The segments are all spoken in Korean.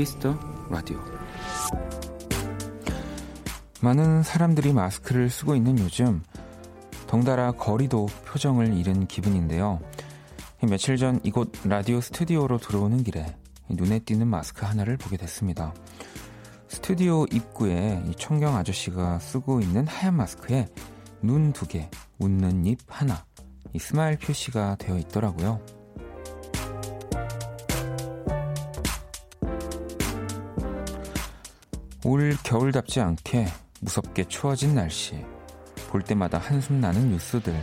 키스 더 라디오. 많은 사람들이 마스크를 쓰고 있는 요즘 덩달아 거리도 표정을 잃은 기분인데요. 며칠 전 이곳 라디오 스튜디오로 들어오는 길에 눈에 띄는 마스크 하나를 보게 됐습니다. 스튜디오 입구에 청경 아저씨가 쓰고 있는 하얀 마스크에 눈 두 개, 웃는 입 하나, 이 스마일 표시가 되어 있더라고요. 겨울답지 않게 무섭게 추워진 날씨. 볼 때마다 한숨 나는 뉴스들.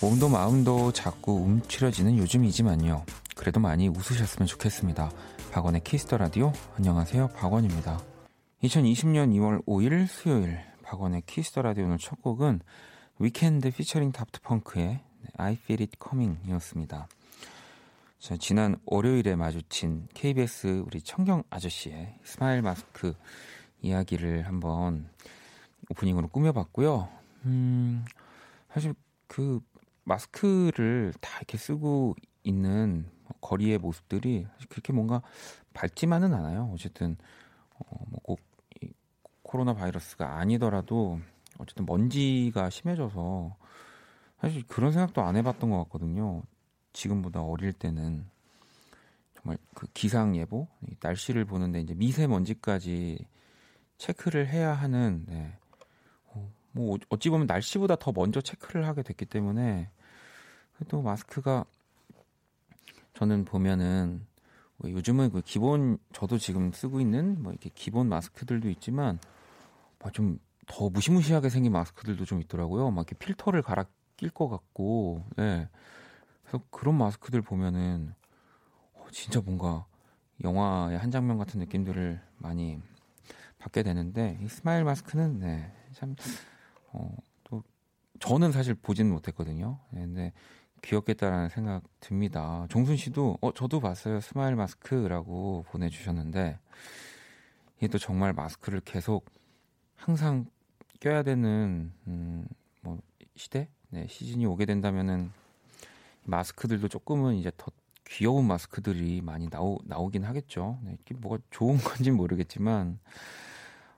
몸도 마음도 자꾸 움츠려지는 요즘이지만요. 그래도 많이 웃으셨으면 좋겠습니다. 박원의 키스 더 라디오. 안녕하세요. 박원입니다. 2020년 2월 5일 수요일 박원의 키스 더 라디오 오늘 첫 곡은 위켄드 피처링 다프트 펑크의 I Feel It Coming 이었습니다. 자, 지난 월요일에 마주친 KBS 우리 청경 아저씨의 스마일 마스크 이야기를 한번 오프닝으로 꾸며봤고요. 음, 사실 그 마스크를 다 이렇게 쓰고 있는 거리의 모습들이 그렇게 뭔가 밝지만은 않아요. 어쨌든 어, 뭐꼭 코로나 바이러스가 아니더라도 어쨌든 먼지가 심해져서 사실 그런 생각도 안 해봤던 것 같거든요. 지금보다 어릴 때는 정말 그 기상 예보, 날씨를 보는데 이제 미세먼지까지 체크를 해야 하는 네. 어, 뭐 어찌 보면 날씨보다 더 먼저 체크를 하게 됐기 때문에 또 마스크가 저는 보면은 뭐 요즘은 그 기본 저도 지금 쓰고 있는 뭐 이렇게 기본 마스크들도 있지만 좀 더 무시무시하게 생긴 마스크들도 좀 있더라고요. 막 이렇게 필터를 갈아 낄 것 같고, 네. 그래서 그런 마스크들 보면은 어, 진짜 뭔가 영화의 한 장면 같은 느낌들을 많이 받게 되는데 이 스마일 마스크는 네, 참 어, 또 저는 사실 보지는 못했거든요. 네, 근데 귀엽겠다라는 생각 듭니다. 종순 씨도 어 저도 봤어요 스마일 마스크라고 보내주셨는데 이게 또 정말 마스크를 계속 항상 껴야 되는 음, 뭐 시대 네, 시즌이 오게 된다면은 마스크들도 조금은 이제 더 귀여운 마스크들이 많이 나오, 나오긴 하겠죠. 네, 이게 뭐가 좋은 건지 모르겠지만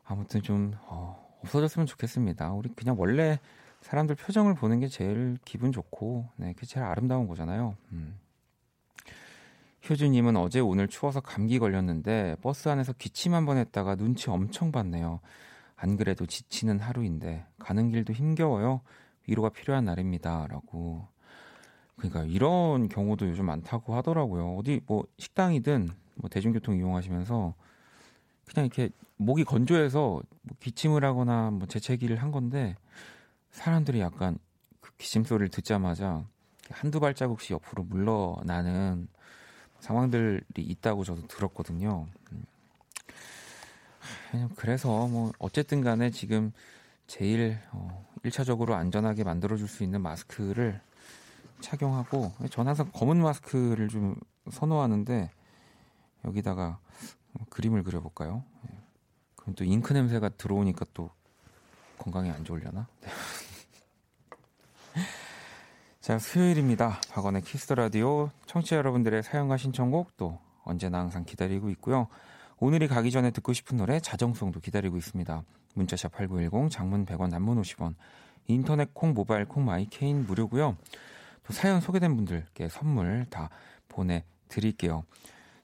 아무튼 좀 어, 없어졌으면 좋겠습니다. 우리 그냥 원래 사람들 표정을 보는 게 제일 기분 좋고 네, 그게 제일 아름다운 거잖아요. 음. 효주님은 어제 오늘 추워서 감기 걸렸는데 버스 안에서 기침 한 번 했다가 눈치 엄청 봤네요. 안 그래도 지치는 하루인데 가는 길도 힘겨워요. 위로가 필요한 날입니다. 라고. 그러니까 이런 경우도 요즘 많다고 하더라고요. 어디 뭐 식당이든 뭐 대중교통 이용하시면서 그냥 이렇게 목이 건조해서 뭐 기침을 하거나 뭐 재채기를 한 건데 사람들이 약간 그 기침 소리를 듣자마자 한두 발자국씩 옆으로 물러나는 상황들이 있다고 저도 들었거든요. 음. 그래서 뭐 어쨌든 간에 지금 제일 어 1차적으로 안전하게 만들어줄 수 있는 마스크를 착용하고 전 항상 검은 마스크를 좀 선호하는데 여기다가 그림을 그려볼까요? 예. 그럼 또 잉크 냄새가 들어오니까 또 건강에 안 좋으려나? 자, 수요일입니다. 박원의 키스 라디오 청취자 여러분들의 사연과 신청곡 또 언제나 항상 기다리고 있고요. 오늘이 가기 전에 듣고 싶은 노래 자정송도 기다리고 있습니다. 문자샵 8910 장문 100원 단문 50원 인터넷 콩 모바일 콩 마이 K는 무료고요. 또 사연 소개된 분들께 선물 다 보내 드릴게요.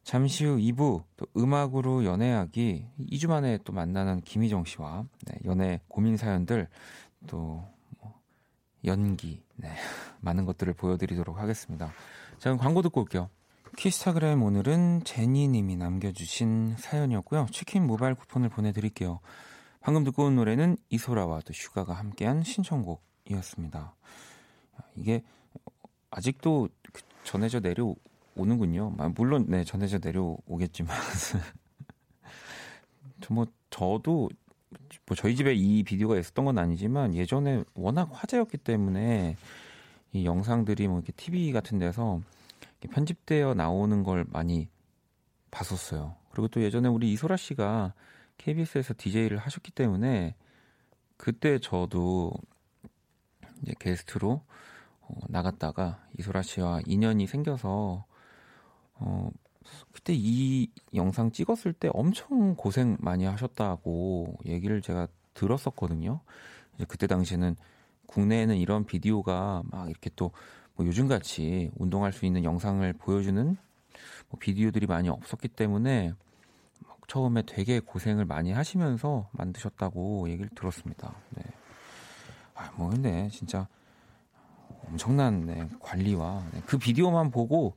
잠시 후 2부 또 음악으로 연애하기 2주 만에 또 만나는 김희정 씨와 네, 연애 고민 사연들 또 뭐, 연기 네, 많은 것들을 보여드리도록 하겠습니다. 자 그럼 광고 듣고 올게요. 키스타그램 오늘은 제니님이 남겨주신 사연이었고요. 치킨 모바일 쿠폰을 보내드릴게요. 방금 듣고 온 노래는 이소라와 또 슈가가 함께한 신청곡이었습니다. 이게 아직도 전해져 내려오 는군요. 물론 네 전해져 내려오겠지만 뭐 저도 뭐 저희 집에 이 비디오가 있었던 건 아니지만 예전에 워낙 화제였기 때문에 이 영상들이 뭐 이렇게 TV 같은 데서 편집되어 나오는 걸 많이 봤었어요. 그리고 또 예전에 우리 이소라 씨가 KBS에서 DJ를 하셨기 때문에 그때 저도 이제 게스트로 어, 나갔다가 이소라 씨와 인연이 생겨서 어, 그때 이 영상 찍었을 때 엄청 고생 많이 하셨다고 얘기를 제가 들었었거든요. 이제 그때 당시에는 국내에는 이런 비디오가 막 이렇게 또 뭐 요즘같이 운동할 수 있는 영상을 보여주는 뭐 비디오들이 많이 없었기 때문에 처음에 되게 고생을 많이 하시면서 만드셨다고 얘기를 들었습니다. 네. 아, 뭐 근데 진짜 엄청난 네, 관리와 네, 그 비디오만 보고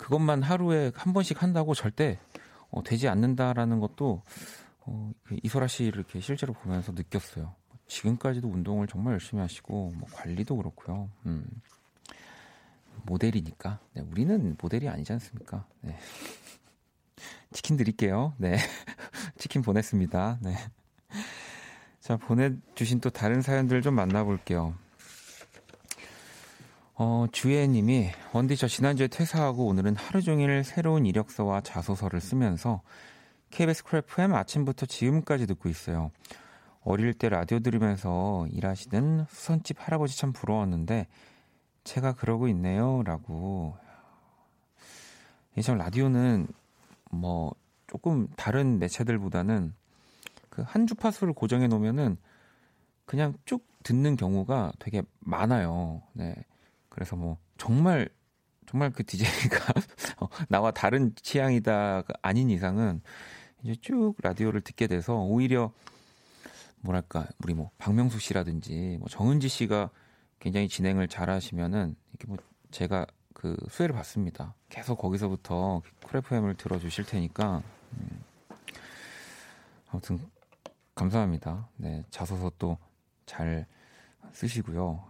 그것만 하루에 한 번씩 한다고 절대 어, 되지 않는다라는 것도 어, 그 이소라 씨를 이렇게 실제로 보면서 느꼈어요. 지금까지도 운동을 정말 열심히 하시고 뭐 관리도 그렇고요. 음. 모델이니까 네, 우리는 모델이 아니지 않습니까? 네. 치킨 드릴게요. 네. 치킨 보냈습니다. 네. 자, 보내주신 또 다른 사연들 좀 만나볼게요. 어, 주혜님이, 원디 저 지난주에 퇴사하고 오늘은 하루 종일 새로운 이력서와 자소서를 쓰면서 KBS 크래프엠 아침부터 지금까지 듣고 있어요. 어릴 때 라디오 들으면서 일하시는 수선집 할아버지 참 부러웠는데, 제가 그러고 있네요. 라고. 참 라디오는 뭐 조금 다른 매체들보다는 그 한 주파수를 고정해 놓으면은 그냥 쭉 듣는 경우가 되게 많아요. 네. 그래서 뭐 정말 정말 그 DJ가 어, 나와 다른 취향이다 아닌 이상은 이제 쭉 라디오를 듣게 돼서 오히려 뭐랄까 우리 뭐 박명수 씨라든지 뭐 정은지 씨가 굉장히 진행을 잘하시면은 이렇게 뭐 제가 그 수혜를 받습니다. 계속 거기서부터 크래프햄을 들어주실 테니까 음. 아무튼 감사합니다. 네 자소서 또 잘 쓰시고요.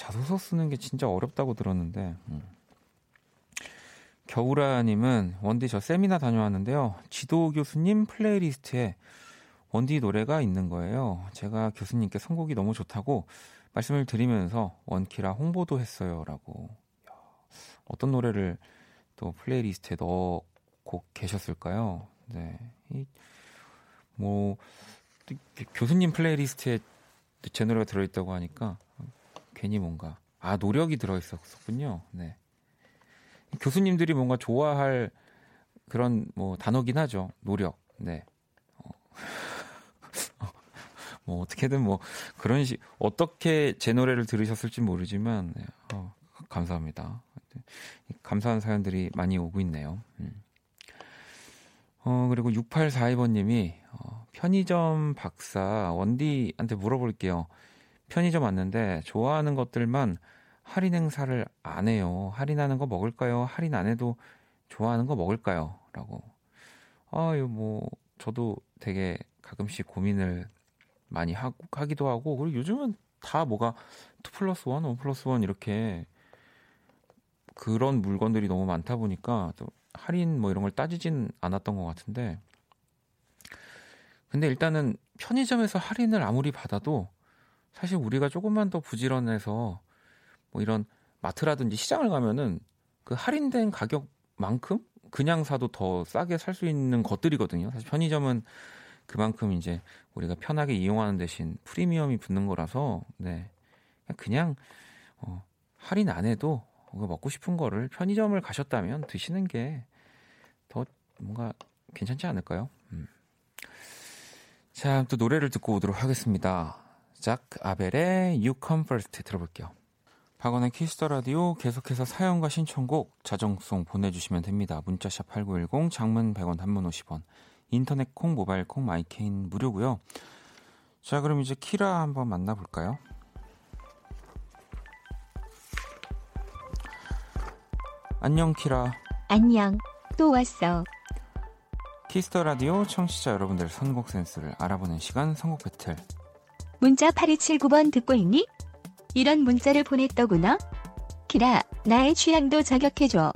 자소서 쓰는 게 진짜 어렵다고 들었는데 음. 겨울아님은 원디 저 세미나 다녀왔는데요. 지도 교수님 플레이리스트에 원디 노래가 있는 거예요. 제가 교수님께 선곡이 너무 좋다고 말씀을 드리면서 원키라 홍보도 했어요라고 어떤 노래를 또 플레이리스트에 넣고 계셨을까요? 네. 이, 뭐, 교수님 플레이리스트에 제 노래가 들어있다고 하니까 괜히 뭔가, 아, 노력이 들어있었군요. 네. 교수님들이 뭔가 좋아할 그런 뭐 단어긴 하죠. 노력. 네. 어. 뭐 어떻게든 뭐 그런 식 어떻게 제 노래를 들으셨을지 모르지만 네. 어, 감사합니다. 감사한 사연들이 많이 오고 있네요. 음. 어, 그리고 6842번님이 어, 편의점 박사 원디한테 물어볼게요. 편의점 왔는데 좋아하는 것들만 할인 행사를 안 해요. 할인하는 거 먹을까요? 할인 안 해도 좋아하는 거 먹을까요? 라고. 아, 이거 뭐, 저도 되게 가끔씩 고민을 많이 하고, 하기도 하고, 그리고 요즘은 다 뭐가 2 플러스 1, 5 플러스 1 이렇게 그런 물건들이 너무 많다 보니까 또 할인 뭐 이런 걸 따지진 않았던 것 같은데 근데 일단은 편의점에서 할인을 아무리 받아도 사실 우리가 조금만 더 부지런해서 뭐 이런 마트라든지 시장을 가면은 그 할인된 가격만큼 그냥 사도 더 싸게 살 수 있는 것들이거든요. 사실 편의점은 그만큼 이제 우리가 편하게 이용하는 대신 프리미엄이 붙는 거라서 네 그냥 어, 할인 안 해도 먹고 싶은 거를 편의점을 가셨다면 드시는 게 더 뭔가 괜찮지 않을까요? 음. 자, 또 노래를 듣고 오도록 하겠습니다. 작 아벨의 You Come First 들어볼게요. 박원의 키스 더 라디오 계속해서 사연과 신청곡 자정송 보내주시면 됩니다. 문자샵 8910 장문 100원 단문 50원 인터넷 콩 모바일 콩 마이 K는 무료고요. 자 그럼 이제 키라 한번 만나볼까요? 안녕 키라. 안녕. 또 왔어. 키스 더 라디오 청취자 여러분들 선곡 센스를 알아보는 시간 선곡 배틀. 문자 8279번 듣고 있니? 이런 문자를 보냈더구나. 키라, 나의 취향도 저격해줘.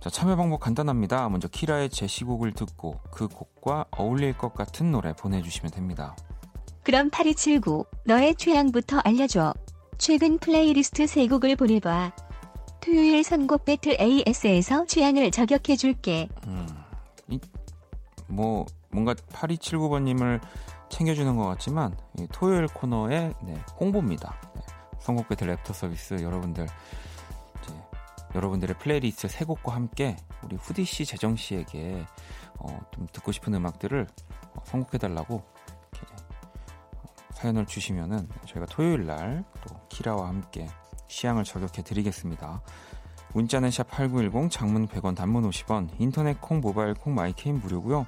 자, 참여 방법 간단합니다. 먼저 키라의 제시곡을 듣고 그 곡과 어울릴 것 같은 노래 보내주시면 됩니다. 그럼 8279, 너의 취향부터 알려줘. 최근 플레이리스트 세 곡을 보내봐. 토요일 선곡 배틀 AS에서 취향을 저격해줄게. 음, 이, 뭐 뭔가 8279번님을 챙겨주는 것 같지만 토요일 코너의 네, 홍보입니다. 네, 선곡 배틀 애프터 서비스 여러분들 여러분들의 플레이리스트 세 곡과 함께 우리 후디 씨, 재정 씨에게 어, 좀 듣고 싶은 음악들을 어, 선곡해달라고 어, 사연을 주시면은 저희가 토요일 날 또 키라와 함께 취향을 저격해 드리겠습니다. 문자는 샵 8910, 장문 100원, 단문 50원, 인터넷 콩, 모바일 콩, 마이케이는 무료고요.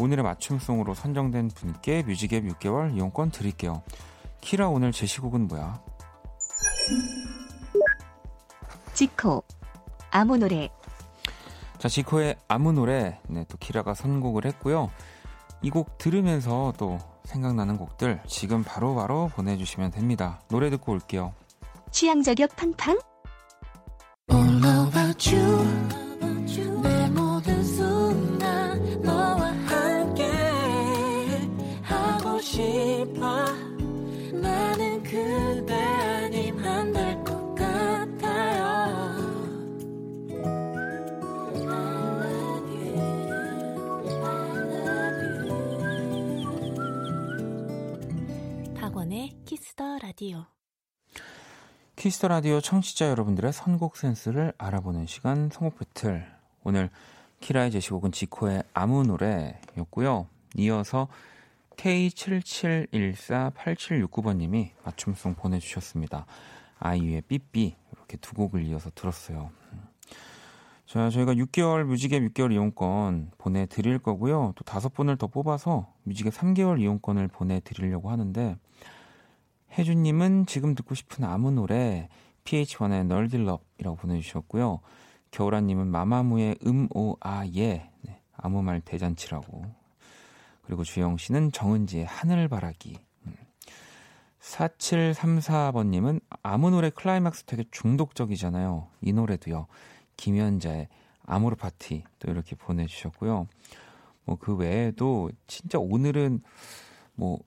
오늘의 맞춤송으로 선정된 분께 뮤직앱 6개월 이용권 드릴게요. 키라 오늘 제시곡은 뭐야? 지코 아무 노래 자 지코의 아무 노래 네, 또 키라가 선곡을 했고요. 이 곡 들으면서 또 생각나는 곡들 지금 바로바로 바로 보내주시면 됩니다. 노래 듣고 올게요. 취향 저격 팡팡 All about you Kiss the Radio Kiss the Radio 청취자 여러분들의 선곡 센스를 알아보는 시간 선곡 배틀. 오늘 키라의 제시곡은 지코의 아무 노래였고요. 이어서 K77148769번님이 맞춤송 보내주셨습니다. 아이유의 삐삐 이렇게 두 곡을 이어서 들었어요. 자, 저희가 6개월 뮤직앱 6개월 이용권 보내드릴 거고요. 또 다섯 분을 더 뽑아서 뮤직앱 3개월 이용권을 보내드리려고 하는데 혜준님은 지금 듣고 싶은 아무 노래 PH1의 널딜럽이라고 보내주셨고요. 겨울아님은 마마무의 음오아예 네, 아무 말 대잔치라고 그리고 주영 씨는 정은지의 하늘바라기 4734번님은 음. 아무 노래 클라이막스 되게 중독적이잖아요. 이 노래도요. 김연자의 아모르 파티 또 이렇게 보내주셨고요. 뭐 그 외에도 진짜 오늘은 뭐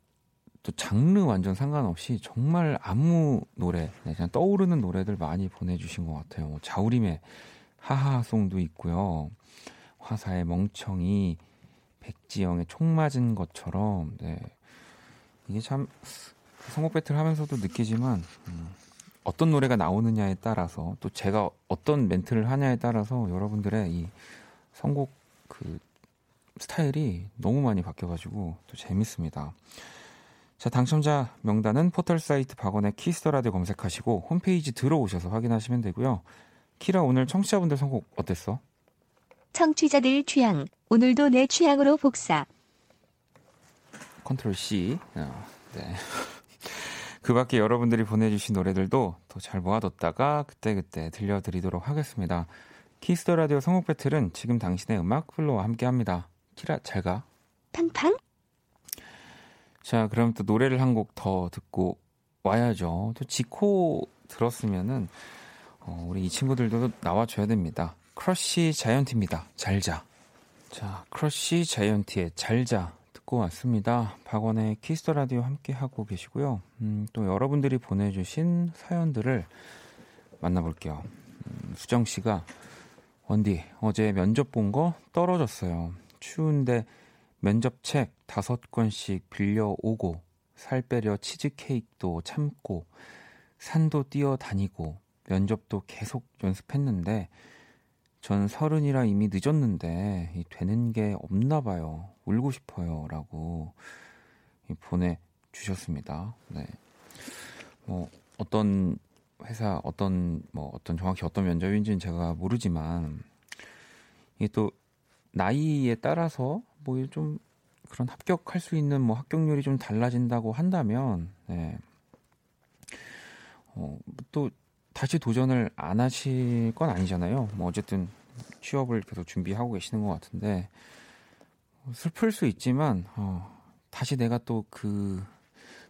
또 장르 완전 상관없이 정말 아무 노래 그냥 떠오르는 노래들 많이 보내주신 것 같아요. 뭐 자우림의 하하송도 있고요. 화사의 멍청이, 백지영의 총 맞은 것처럼 네. 이게 참 선곡 배틀 하면서도 느끼지만 음, 어떤 노래가 나오느냐에 따라서 또 제가 어떤 멘트를 하냐에 따라서 여러분들의 이 선곡 그 스타일이 너무 많이 바뀌어가지고 또 재밌습니다. 자, 당첨자 명단은 포털 사이트 박원의 Kiss the Radio 검색하시고 홈페이지 들어오셔서 확인하시면 되고요. 키라 오늘 청취자분들 선곡 어땠어? 청취자들 취향 오늘도 내 취향으로 복사 control C 어, 네. 그 밖에 여러분들이 보내주신 노래들도 더 잘 모아뒀다가 그때그때 들려드리도록 하겠습니다. Kiss the Radio 선곡 배틀은 지금 당신의 음악 플로와 함께 합니다. 키라 잘 가. 팡팡 자, 그럼 또 노래를 한 곡 더 듣고 와야죠. 또 지코 들었으면은 어, 우리 이 친구들도 나와줘야 됩니다. 크러쉬 자이언티입니다. 잘자. 자, 크러쉬 자이언티의 잘자 듣고 왔습니다. 박원의 Kiss the Radio 함께 하고 계시고요. 음, 또 여러분들이 보내주신 사연들을 만나볼게요. 음, 수정 씨가 원디 어제 면접 본 거 떨어졌어요. 추운데 면접책 다섯 권씩 빌려오고 살 빼려 치즈케이크도 참고 산도 뛰어다니고 면접도 계속 연습했는데 전 서른이라 이미 늦었는데 되는 게 없나 봐요. 울고 싶어요. 라고 보내주셨습니다. 네. 뭐, 어떤 회사, 어떤, 뭐, 어떤 정확히 어떤 면접인지는 제가 모르지만 이게 또 나이에 따라서 뭐 좀 그런 합격할 수 있는 뭐 합격률이 좀 달라진다고 한다면 네. 어, 또 다시 도전을 안 하실 건 아니잖아요. 뭐 어쨌든 취업을 계속 준비하고 계시는 것 같은데 슬플 수 있지만 어, 다시 내가 또 그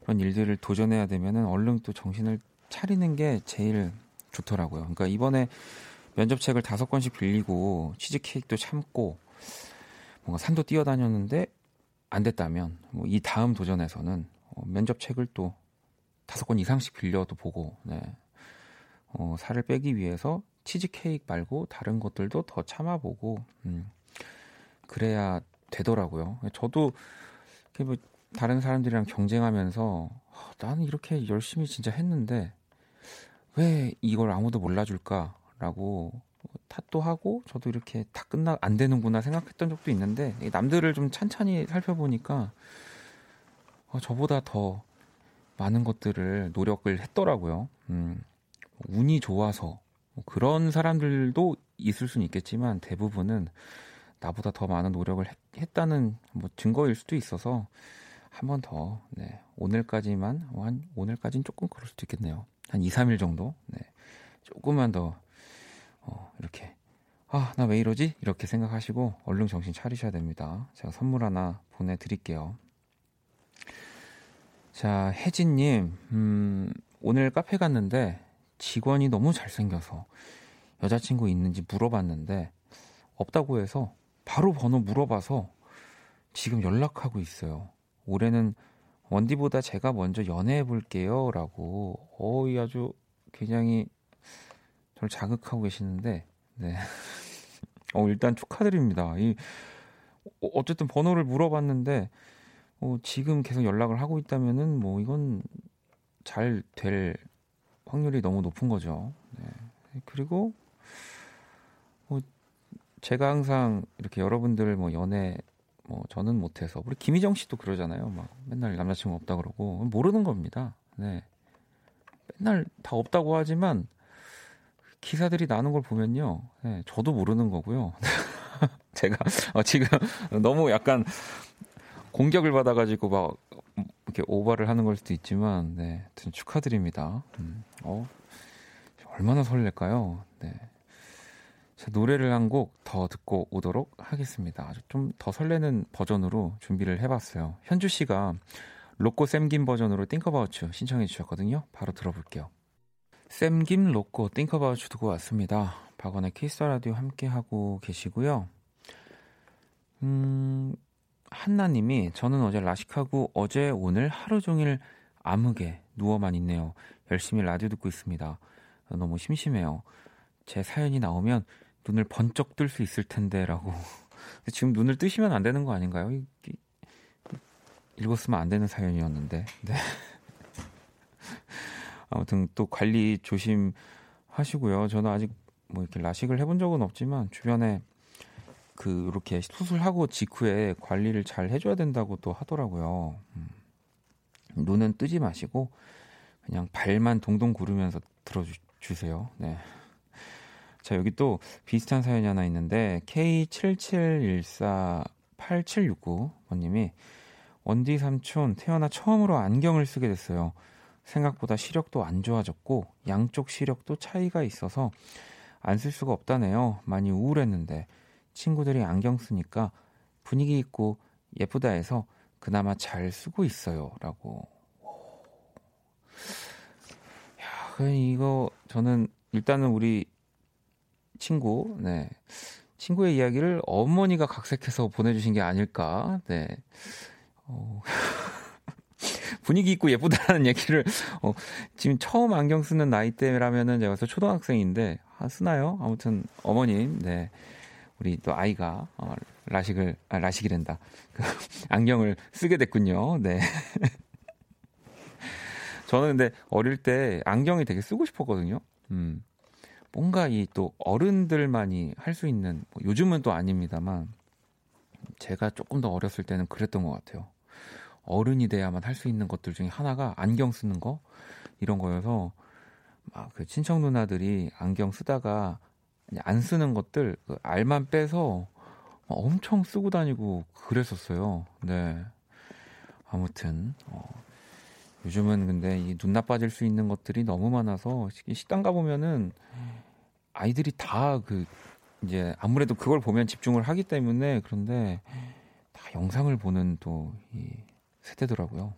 그런 일들을 도전해야 되면은 얼른 또 정신을 차리는 게 제일 좋더라고요. 그러니까 이번에 면접책을 다섯 건씩 빌리고 치즈케이크도 참고 뭔가 산도 뛰어다녔는데 안 됐다면 뭐 이 다음 도전에서는 어, 면접책을 또 다섯 권 이상씩 빌려도 보고 네. 어, 살을 빼기 위해서 치즈 케이크 말고 다른 것들도 더 참아보고 음, 그래야 되더라고요. 저도 뭐 다른 사람들이랑 경쟁하면서 어, 나는 이렇게 열심히 진짜 했는데 왜 이걸 아무도 몰라줄까? 라고 탓도 하고 저도 이렇게 다 끝나 안 되는구나 생각했던 적도 있는데 남들을 좀 찬찬히 살펴보니까 어, 저보다 더 많은 것들을 노력을 했더라고요. 음, 운이 좋아서 뭐 그런 사람들도 있을 수는 있겠지만 대부분은 나보다 더 많은 노력을 했, 다는뭐 증거일 수도 있어서 한 번 더, 네, 오늘까지만, 한, 오늘까지는 조금 그럴 수도 있겠네요. 한 2, 3일 정도, 네, 조금만 더, 어, 이렇게, 아, 나 왜 이러지? 이렇게 생각하시고 얼른 정신 차리셔야 됩니다. 제가 선물 하나 보내 드릴게요. 자, 혜진 님, 음, 오늘 카페 갔는데 직원이 너무 잘생겨서 여자친구 있는지 물어봤는데 없다고 해서 바로 번호 물어봐서 지금 연락하고 있어요. 올해는 원디보다 제가 먼저 연애해 볼게요. 라고, 어이 아주 굉장히 저를 자극하고 계시는데, 네. 어, 일단 축하드립니다. 이, 어, 어쨌든 번호를 물어봤는데, 어, 지금 계속 연락을 하고 있다면은 뭐 이건 잘 될 확률이 너무 높은 거죠. 네. 그리고 뭐 제가 항상 이렇게 여러분들 뭐 연애 뭐 저는 못해서 우리 김희정 씨도 그러잖아요. 막 맨날 남자친구 없다 그러고 모르는 겁니다. 네. 맨날 다 없다고 하지만 기사들이 나는 걸 보면요. 네, 저도 모르는 거고요. 제가 어, 지금 너무 약간 공격을 받아가지고 막 이렇게 오버를 하는 걸 수도 있지만, 네, 축하드립니다. 음, 어, 얼마나 설렐까요? 네. 자, 노래를 한 곡 더 듣고 오도록 하겠습니다. 좀 더 설레는 버전으로 준비를 해봤어요. 현주 씨가 로꼬 샘김 버전으로 Think About Chu 신청해 주셨거든요. 바로 들어볼게요. 샘김 로꼬 Think About Chu 듣고 왔습니다. 박원의 Kiss the Radio 함께 하고 계시고요. 음, 한나님이 저는 어제 라식하고 어제 오늘 하루 종일 아무게 누워만 있네요. 열심히 라디오 듣고 있습니다. 너무 심심해요. 제 사연이 나오면 눈을 번쩍 뜰 수 있을 텐데라고. 지금 눈을 뜨시면 안 되는 거 아닌가요? 읽었으면 안 되는 사연이었는데. 네. 아무튼 또 관리 조심하시고요. 저는 아직 뭐 이렇게 라식을 해본 적은 없지만 주변에 그 이렇게 수술하고 직후에 관리를 잘 해줘야 된다고 또 하더라고요. 음. 눈은 뜨지 마시고 그냥 발만 동동 구르면서 들어주세요. 네. 자 여기 또 비슷한 사연이 하나 있는데 K77148769번님이 원디 삼촌 태어나 처음으로 안경을 쓰게 됐어요. 생각보다 시력도 안 좋아졌고 양쪽 시력도 차이가 있어서 안 쓸 수가 없다네요. 많이 우울했는데 친구들이 안경 쓰니까 분위기 있고 예쁘다 해서 그나마 잘 쓰고 있어요. 라고. 야, 이거 저는 일단은 우리 친구, 네. 친구의 이야기를 어머니가 각색해서 보내주신 게 아닐까. 네. 어, 분위기 있고 예쁘다는 얘기를, 어, 지금 처음 안경 쓰는 나이대라면은 제가 초등학생인데, 아, 쓰나요? 아무튼, 어머님, 네. 우리 또 아이가 어, 라식을 아, 라식이란다. 그 안경을 쓰게 됐군요. 네. 저는 근데 어릴 때 안경이 되게 쓰고 싶었거든요. 음. 뭔가 이 또 어른들만이 할 수 있는 뭐 요즘은 또 아닙니다만 제가 조금 더 어렸을 때는 그랬던 것 같아요. 어른이 돼야만 할 수 있는 것들 중에 하나가 안경 쓰는 거 이런 거여서 막 그 친척 누나들이 안경 쓰다가 안 쓰는 것들 그 알만 빼서 엄청 쓰고 다니고 그랬었어요. 네. 아무튼 어, 요즘은 근데 이 눈 나빠질 수 있는 것들이 너무 많아서 식당 가 보면은 아이들이 다 그 이제 아무래도 그걸 보면 집중을 하기 때문에 그런데 다 영상을 보는 또 이 세대더라고요.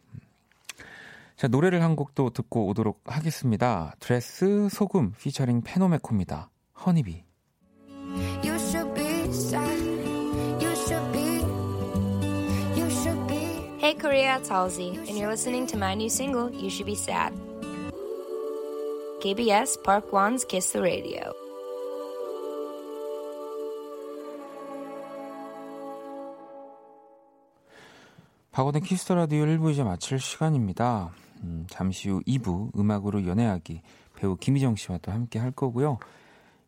자 노래를 한 곡도 듣고 오도록 하겠습니다. 드레스 소금 피처링 페노메코입니다. 허니비 You should be sad. You should be. You should be. Hey Korea, it's Halsey, and you're listening to my new single, You Should Be Sad. KBS Park One's Kiss the Radio. 박원의 Kiss the Radio 1부 이제 마칠 시간입니다. 음, 잠시 후 2부 음악으로 연애하기 배우 김희정 씨와 또 함께 할 거고요.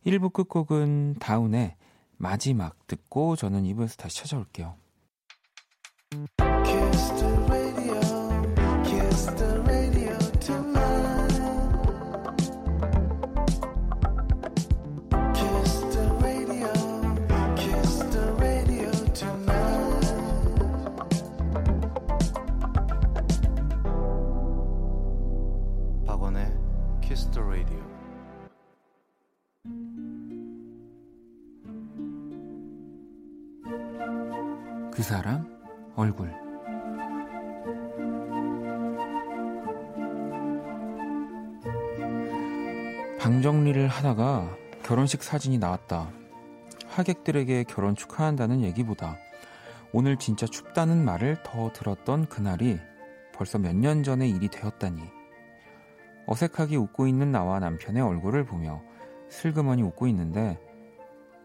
1부 끝곡은 다운의 마지막 듣고 저는 2부에서 다시 찾아올게요. 사람 얼굴 방 정리를 하다가 결혼식 사진이 나왔다. 하객들에게 결혼 축하한다는 얘기보다 오늘 진짜 춥다는 말을 더 들었던 그날이 벌써 몇 년 전의 일이 되었다니. 어색하게 웃고 있는 나와 남편의 얼굴을 보며 슬그머니 웃고 있는데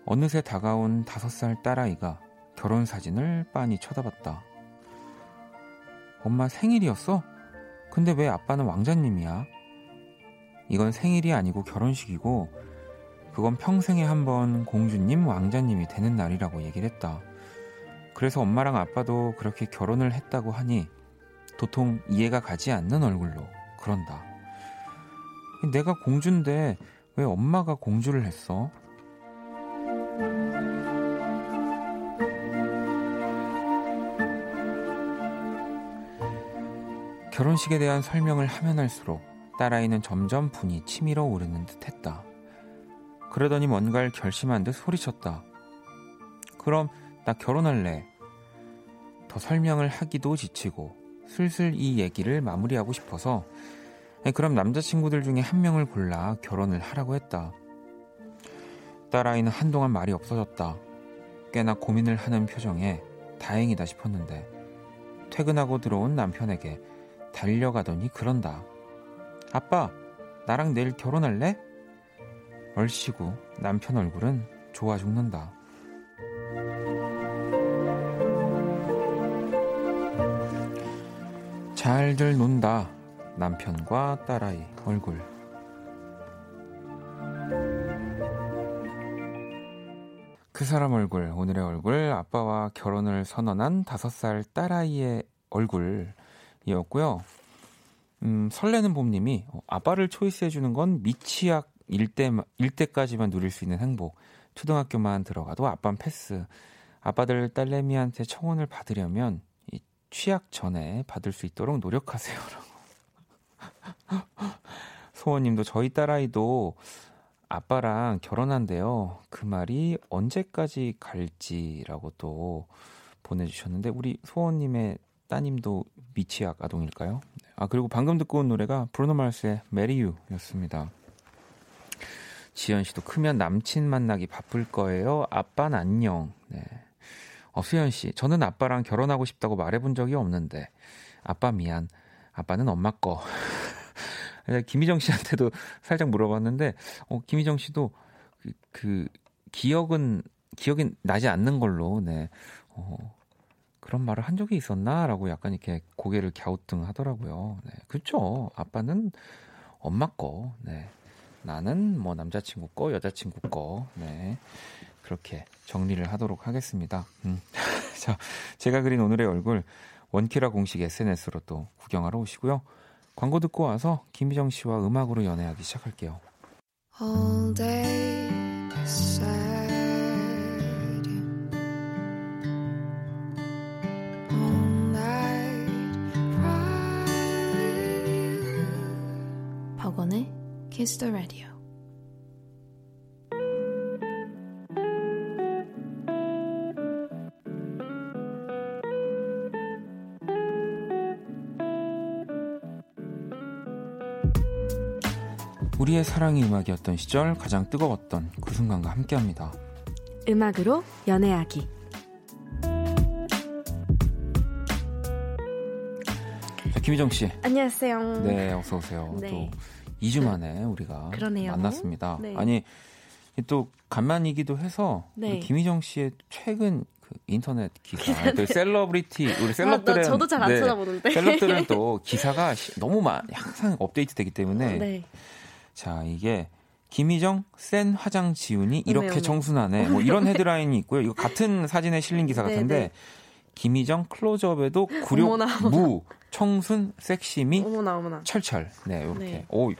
어느새 다가온 다섯 살 딸아이가 결혼 사진을 빤히 쳐다봤다. 엄마 생일이었어? 근데 왜 아빠는 왕자님이야? 이건 생일이 아니고 결혼식이고 그건 평생에 한 번 공주님, 왕자님이 되는 날이라고 얘기를 했다. 그래서 엄마랑 아빠도 그렇게 결혼을 했다고 하니 도통 이해가 가지 않는 얼굴로 그런다. 내가 공주인데 왜 엄마가 공주를 했어? 결혼식에 대한 설명을 하면 할수록 딸아이는 점점 분이 치밀어 오르는 듯 했다. 그러더니 뭔가를 결심한 듯 소리쳤다. 그럼 나 결혼할래. 더 설명을 하기도 지치고 슬슬 이 얘기를 마무리하고 싶어서 그럼 남자친구들 중에 한 명을 골라 결혼을 하라고 했다. 딸아이는 한동안 말이 없어졌다. 꽤나 고민을 하는 표정에 다행이다 싶었는데 퇴근하고 들어온 남편에게 달려가더니 그런다. 아빠, 나랑 내일 결혼할래? 얼씨구 남편 얼굴은 좋아 죽는다. 잘들 논다. 남편과 딸아이 얼굴. 그 사람 얼굴, 오늘의 얼굴, 아빠와 결혼을 선언한 다섯 살 딸아이의 얼굴 이었고요. 음, 설레는 봄님이 어, 아빠를 초이스해주는 건 미취학 일때 일때까지만 누릴 수 있는 행복. 초등학교만 들어가도 아빠는 패스. 아빠들 딸내미한테 청혼을 받으려면 이 취약 전에 받을 수 있도록 노력하세요라고. 소원님도 저희 딸아이도 아빠랑 결혼한대요. 그 말이 언제까지 갈지라고 또 보내주셨는데 우리 소원님의 따님도 미취학 아동일까요? 아 그리고 방금 듣고 온 노래가 브루노 마스의 메리유였습니다. 지연 씨도 크면 남친 만나기 바쁠 거예요. 아빠는 안녕. 네. 어, 수연 씨, 저는 아빠랑 결혼하고 싶다고 말해본 적이 없는데 아빠 미안. 아빠는 엄마 거. 김희정 씨한테도 살짝 물어봤는데 어, 김희정 씨도 그, 그 기억은 기억이 나지 않는 걸로 네. 어, 그런 말을 한 적이 있었나라고 약간 이렇게 고개를 갸우뚱 하더라고요. 네. 그렇죠. 아빠는 엄마 거. 네. 나는 뭐 남자친구 거, 여자친구 거, 네. 그렇게 정리를 하도록 하겠습니다. 음. 자, 제가 그린 오늘의 얼굴, 원키라 공식 SNS로 또 구경하러 오시고요. 광고 듣고 와서 김희정 씨와 음악으로 연애하기 시작할게요. All day. 키스 더 라디오. 우리의 사랑이 음악이었던 시절 가장 뜨거웠던 그 순간과 함께합니다. 음악으로 연애하기. 자, 김희정 씨. 안녕하세요. 네, 어서 오세요. 네. 또 2주 만에 우리가 그러네요. 만났습니다. 네. 아니 또 간만이기도 해서 네. 김희정 씨의 최근 그 인터넷 기사, 또 셀러브리티 우리 celeb들은 아, 나 저도 잘안 네, 찾아보는데. celeb들은 또 기사가 시- 너무 많 항상 업데이트 되기 때문에 네. 자 이게 김희정 센 화장 지우니 이렇게 어머, 어머. 청순하네. 뭐 이런 헤드라인이 있고요. 이거 같은 사진에 실린 기사 네, 같은데 네. 김희정 클로즈업에도 어머나, 무, 청순, 섹시미, 어머나 어머나. 철철. 네, 이렇게. 네. 오,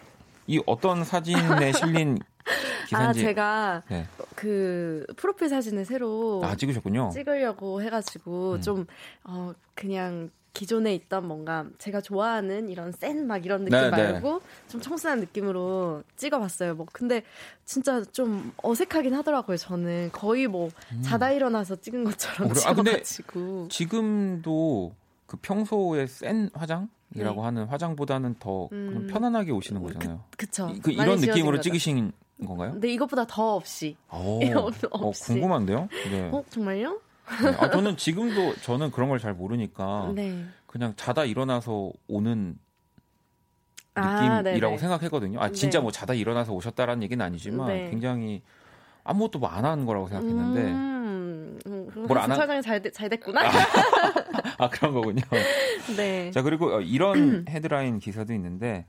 이 어떤 사진에 실린 아 기사인지 제가 네. 그 프로필 사진을 새로 아, 찍으셨군요. 찍으려고 해가지고 음. 좀 어, 그냥 기존에 있던 뭔가 제가 좋아하는 이런 센 막 이런 느낌 네, 네. 말고 좀 청순한 느낌으로 찍어봤어요. 뭐 근데 진짜 좀 어색하긴 하더라고요. 저는 거의 뭐 자다 일어나서 찍은 것처럼 어, 그래? 아, 근데 찍어가지고 지금도 그 평소에 센 화장 이라고 네. 하는 화장보다는 더 음. 편안하게 오시는 거잖아요. 그쵸. 이- 그 이런 느낌으로. 찍으신 건가요? 근데 이것보다 더 없이. 오, 없- 어, 없이. 궁금한데요? 네. 어 정말요? 네. 아, 저는 지금도 저는 그런 걸 잘 모르니까 네. 그냥 자다 일어나서 오는 아, 느낌이라고 네네. 생각했거든요. 아 진짜 네. 뭐 자다 일어나서 오셨다라는 얘기는 아니지만 네. 굉장히 아무것도 뭐 안 하는 거라고 생각했는데 음, 음, 뭘안 하- 촬영이 잘, 돼- 잘 됐구나. 아 그런 거군요. 네. 자 그리고 어, 이런 헤드라인 기사도 있는데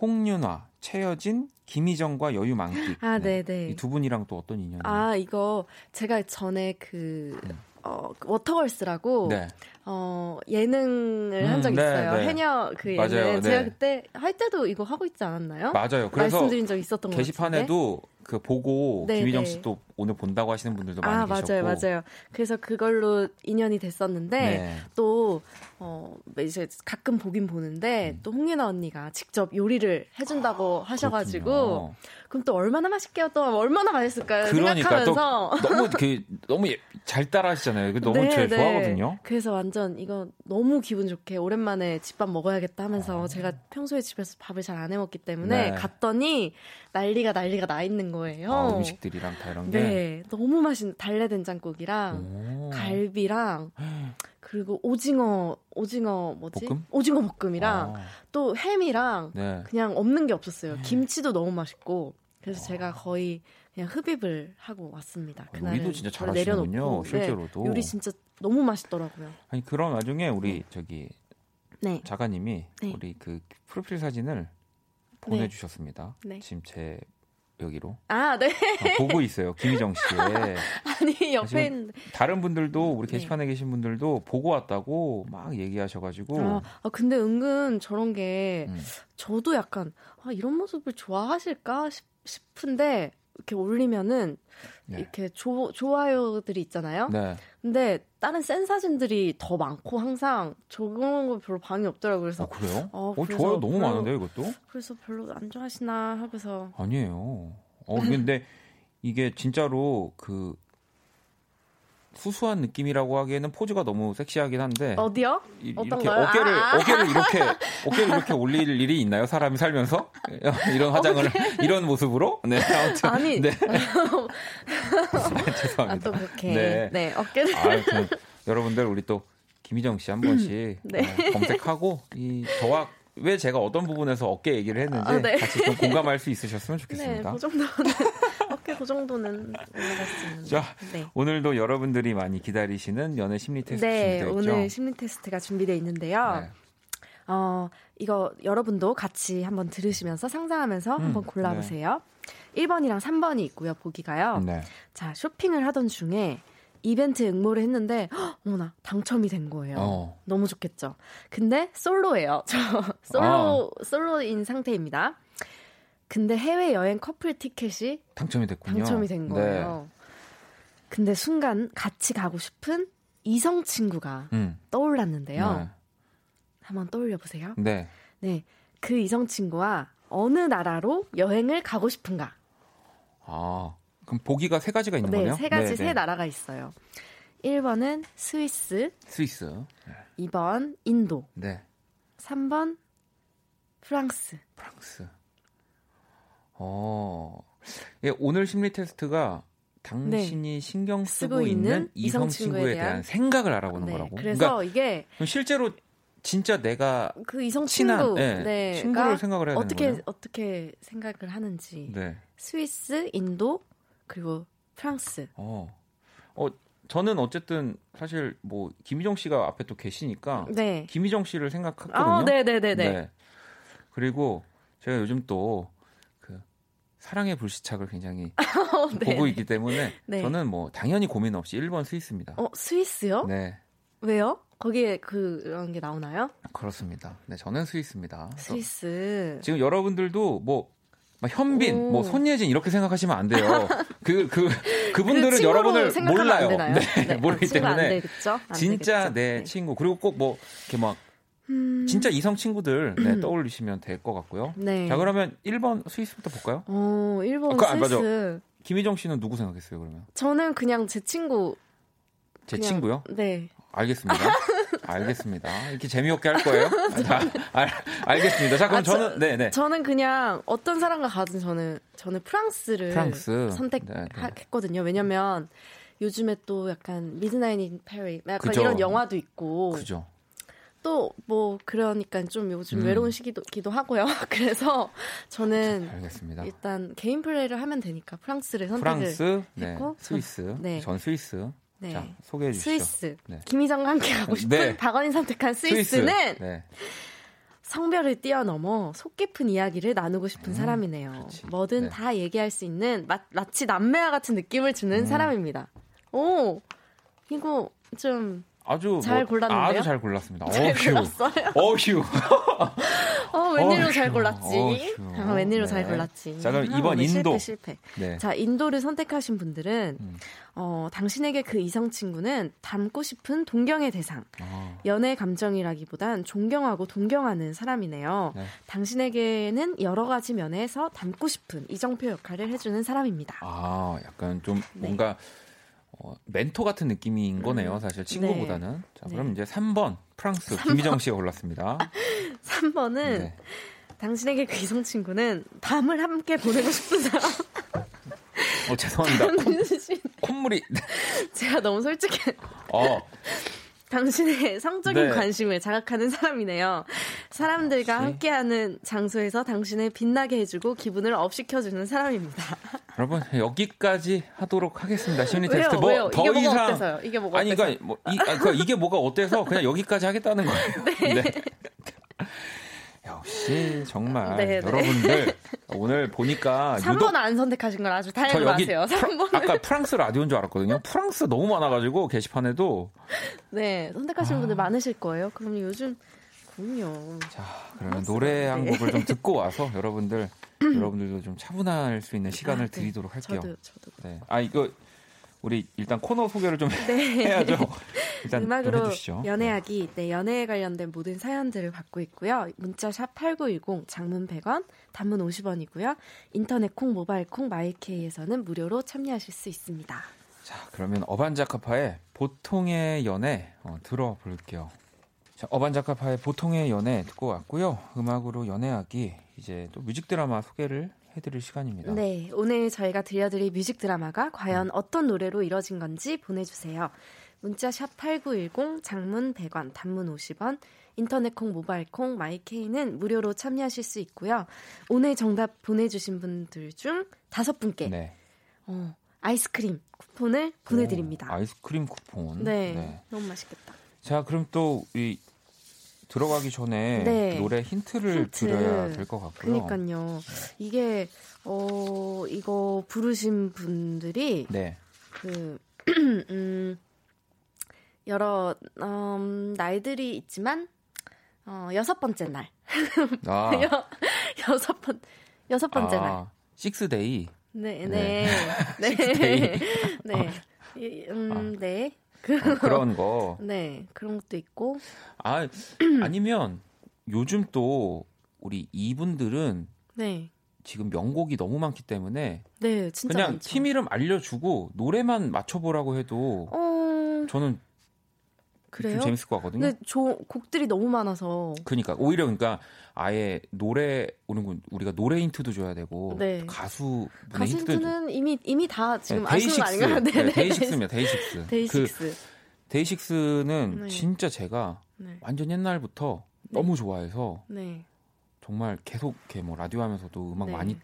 홍윤화, 최여진, 김희정과 여유 만끽. 아, 네, 네. 이 두 분이랑 또 어떤 인연이? 아, 이거 제가 전에 그, 어, 그 워터걸스라고, 음. 네. 어, 예능을 한 음, 적이 네, 있어요. 네. 해녀 그 예능. 맞아요, 제가 네. 그때 할 때도 이거 하고 있지 않았나요? 맞아요. 그래서 말씀드린 적 있었던 것. 게시판에도 그 보고 네, 김희정 네. 씨도 오늘 본다고 하시는 분들도 많이 아, 계셨고. 맞아요, 맞아요. 그래서 그걸로 인연이 됐었는데, 네. 또, 어, 이제 가끔 보긴 보는데, 음. 또 홍예나 언니가 직접 요리를 해준다고 하셔가지고, 아, 그렇군요. 그럼 또 얼마나 맛있게요? 또 얼마나 맛있을까요? 그러니까 또 생각하면서. 너무 그 너무 예- 잘 따라하시잖아요. 그 너무 네, 제가 네. 좋아하거든요. 그래서 완전 이거 너무 기분 좋게 오랜만에 집밥 먹어야겠다 하면서 제가 평소에 집에서 밥을 잘 안 해 먹기 때문에 아. 네. 갔더니 난리가 난리가 나 있는 거예요. 아, 음식들이랑 다 이런 게. 네, 너무 맛있는 달래 된장국이랑 오. 갈비랑 그리고 오징어 오징어 뭐지? 볶음? 오징어 볶음이랑 아, 또 햄이랑 네. 그냥 없는 게 없었어요. 김치도 너무 맛있고 그래서 제가 거의 그냥 흡입을 하고 왔습니다. 그날은 요리도 진짜 잘하시는군요. 네, 실제로도. 요리 진짜 너무 맛있더라고요. 아니 그런 와중에 우리 저기 네. 작가님이 네. 우리 그 프로필 사진을 보내주셨습니다. 네. 지금 제 여기로 아, 네. 아, 보고 있어요. 김희정 씨의 아니, 옆에. 다른 분들도 우리 네. 게시판에 계신 분들도 보고 왔다고 막 얘기하셔 가지고 아, 아, 근데 은근 저런 게 음. 저도 약간 아, 이런 모습을 좋아하실까 싶, 싶은데 이렇게 올리면은 네. 이렇게 조, 좋아요들이 있잖아요. 네. 근데 다른 센 사진들이 더 많고 항상 저런 거 별로 방이 없더라고요. 그래서 어, 그래요? 어, 어, 그래서 좋아요 너무 별로- 많은데요 이것도? 그래서 별로 안 좋아하시나 하고서 아니에요. 어 근데 이게 진짜로 그 수수한 느낌이라고 하기에는 포즈가 너무 섹시하긴 한데 어디요? 이, 어떤 렇게? 어깨를 아. 어깨를 이렇게 어깨를 이렇게 올릴 일이 있나요? 사람이 살면서 이런 화장을 이런 모습으로? 네 아무튼 아니. 네 아, 죄송합니다. 또 그렇게 네. 네, 어깨를 아, 여러분들 우리 또 김희정 씨 한 번씩 네. 어, 검색하고 이 저와 왜 제가 어떤 부분에서 어깨 얘기를 했는지 아, 네. 같이 좀 공감할 수 있으셨으면 네, 좋겠습니다. 그 정도는 그 정도는 있는. 자, 네. 오늘도 여러분들이 많이 기다리시는 연애 심리 테스트 네, 준비되어 오늘 있죠. 심리 테스트가 준비되어 있는데요. 네. 어, 이거 여러분도 같이 한번 들으시면서 상상하면서 음, 한번 골라보세요. 1번이랑 3번이 있고요, 보기가요. 네. 자, 쇼핑을 하던 중에 이벤트 응모를 했는데, 헉, 어머나, 당첨이 된 거예요. 어. 너무 좋겠죠. 근데 솔로예요. 저 솔로, 솔로인 상태입니다. 근데 해외 여행 커플 티켓이 당첨이 됐군요. 당첨이 된 거예요. 근데 순간 같이 가고 싶은 이성 친구가 네. 음. 떠올랐는데요. 한번 떠올려 보세요. 네. 네. 네. 그 이성 친구와 어느 나라로 여행을 가고 싶은가? 아, 그럼 보기가 세 가지가 있는 네, 거네요? 세 가지 네, 세 네. 나라가 있어요. 1번은 스위스, 스위스. 네. 2번 인도, 네. 3번 프랑스. 프랑스. 어. 예, 오늘 심리 테스트가 당신이 신경 쓰고, 네. 쓰고 있는 이성 친구에 대한 대한 생각을 알아보는 네. 거라고. 그래서 그러니까 이게 실제로 진짜 내가 그 이성 친한 친구, 예, 네, 친구를 가 생각을 해야 어떻게 되는 거예요. 어떻게 생각을 하는지. 네. 스위스, 인도, 그리고 프랑스. 어. 어, 저는 어쨌든 사실 뭐 김희정 씨가 앞에 또 계시니까 네. 김희정 씨를 생각했거든요. 아, 네, 네, 네, 네. 네. 그리고 제가 요즘 또그 사랑의 불시착을 굉장히 어, 네. 보고 있기 때문에 네. 저는 뭐 당연히 고민 없이 1번 스위스입니다. 어, 스위스요? 네, 왜요? 거기에 그런 게 나오나요? 그렇습니다. 네, 저는 스위스입니다. 스위스. 지금 여러분들도 뭐막 현빈, 오. 뭐 손예진 이렇게 생각하시면 안 돼요. 그 그 그, 분들은 그 여러분을 몰라요. 안 되나요? 네, 모르기 아, 친구 안 때문에 되겠죠? 안 진짜 되겠죠? 내 네. 친구 그리고 꼭 뭐 이렇게 막 음, 진짜 이성 친구들 네, 떠올리시면 될 것 같고요. 네. 자 그러면 1번 스위스부터 볼까요? 어, 일본 아, 그, 아, 스위스. 김희정 씨는 누구 생각했어요 그러면? 저는 그냥 제 친구. 제 그냥- 친구요? 네. 알겠습니다. 알겠습니다. 이렇게 재미없게 할 거예요? 자, 알, 알겠습니다. 자, 그럼 아, 저- 저는 네, 네. 저는 그냥 어떤 사람과 가든 저는 저는 프랑스를 프랑스. 네, 네. 선택했거든요. 왜냐면 요즘에 또 약간 Midnight in Paris 약간 그죠. 이런 영화도 있고 그죠. 또 뭐 그러니까 좀 요즘 음. 외로운 시기도 하고요. 그래서 저는 알겠습니다. 일단 개인 플레이를 하면 되니까 프랑스를 선택을 프랑스, 네, 했고, 스위스, 네. 전 스위스. 네. 자, 소개해 주시죠. 스위스. 네. 김희정과 함께 가고 싶은 네. 박원이 선택한 스위스. 스위스는 네. 성별을 뛰어넘어 속 깊은 이야기를 나누고 싶은 음, 사람이네요. 그렇지. 뭐든 네. 다 얘기할 수 있는 마, 마치 남매와 같은 느낌을 주는 음. 사람입니다. 오, 이거 좀잘 아주 잘 뭐, 골랐는데요? 아주 잘 골랐습니다. 잘 어휴. 골랐어요. 어휴. 어, 웬일로 어휴, 잘 골랐지? 어휴. 아, 웬일로 잘 네. 골랐지? 자, 그럼 아, 이번 인도. 실패, 실패. 네. 자, 인도를 선택하신 분들은 음. 어, 당신에게 그 이성 친구는 닮고 싶은 동경의 대상. 아, 연애 감정이라기보단 존경하고 동경하는 사람이네요. 네. 당신에게는 여러 가지 면에서 닮고 싶은 이정표 역할을 해주는 사람입니다. 아, 약간 좀 네. 뭔가 어, 멘토 같은 느낌인 거네요, 사실 친구보다는. 자, 그럼 네. 이제 3번 프랑스 김희정 씨가 골랐습니다. 3번은 네. 당신에게 그 이성 친구는 밤을 함께 보내고 싶은 사람. 어, 죄송합니다. 콧, 콧물이. 제가 너무 솔직해. 어, 당신의 성적인 네. 관심을 자극하는 사람이네요. 사람들과 역시. 함께하는 장소에서 당신을 빛나게 해주고 기분을 업시켜주는 사람입니다. 여러분 여기까지 하도록 하겠습니다. 심리? 테스트? 뭐 더 이게 뭐가 이상 어때서요? 이게 뭐가 아니? 그러니까 뭐 이, 아, 그러니까 이게 뭐가 어때서 그냥 여기까지 하겠다는 거예요. 네. 역시 정말 네, 네. 여러분들 오늘 보니까 3번 안 선택하신 걸 아주 저 다행히 마세요. 3번. 아까 프랑스 라디오인 줄 알았거든요. 프랑스 너무 많아가지고 게시판에도 네, 선택하시는 분들 많으실 거예요. 그럼 요즘 군요. 자 그러면 노래 한 곡을 좀 듣고 와서 여러분들 여러분들도 좀 차분할 수 있는 시간을 아, 네. 드리도록 할게요. 저도 저도 네. 아 이거 우리 일단 코너 소개를 좀 네. 해야죠. 일단 좀 음악으로 해주시죠. 연애하기, 네, 연애에 관련된 모든 사연들을 받고 있고요. 문자 샵 8910, 장문 100원, 단문 50원이고요. 인터넷 콩, 모바일 콩, 마이케이에서는 무료로 참여하실 수 있습니다. 자, 그러면 어반자카파의 보통의 연애 어, 들어볼게요. 자, 어반자카파의 보통의 연애 듣고 왔고요. 음악으로 연애하기 이제 또 뮤직 드라마 소개를 해드릴 시간입니다. 네, 오늘 저희가 들려드릴 뮤직 드라마가 음. 과연 어떤 노래로 이뤄진 건지 보내주세요. 문자 샵 8910, 장문 100원, 단문 50원, 인터넷 콩, 모바일 콩, 마이케이는 무료로 참여하실 수 있고요. 오늘 정답 보내주신 분들 중 다섯 분께 네. 어, 아이스크림 쿠폰을 보내드립니다. 오, 아이스크림 쿠폰. 네, 너무 맛있겠다. 자, 그럼 또 이 들어가기 전에 네. 노래 힌트를 힌트. 드려야 될 것 같고요. 그러니까요. 이게 어 이거 부르신 분들이 네. 그 음, 여러 음, 날들이 있지만 어, 여섯 번째 날 아, 여, 여섯 번 여섯 번째 날. 아, 식스데이. 네, 네. 네, 식스데이. 네, 네, 이, 음, 네, 그, 어, 그런 거. 네 그런 것도 있고, 아, 아니면 요즘 또 우리 이분들은 네, 지금 명곡이 너무 많기 때문에 네, 진짜 그냥 많죠. 팀 이름 알려주고 노래만 맞춰보라고 해도 어, 저는 그래요? 좀 재밌을 것 같거든요. 근데 저 곡들이 너무 많아서 그러니까 오히려 그러니까 아예 노래 오는 우리가 노래 힌트도 줘야 되고 네. 가수 힌트도 가수들은 이미 이미 다 지금 네, 아시는 거 아닌가요? 데이식스, 네, 데이식스입니다. 데이식스. 그 데이식스. 데이식스는 네. 진짜 제가 네. 완전 옛날부터 너무 좋아해서 네. 정말 계속 이렇게 뭐 라디오 하면서도 음악 네. 많이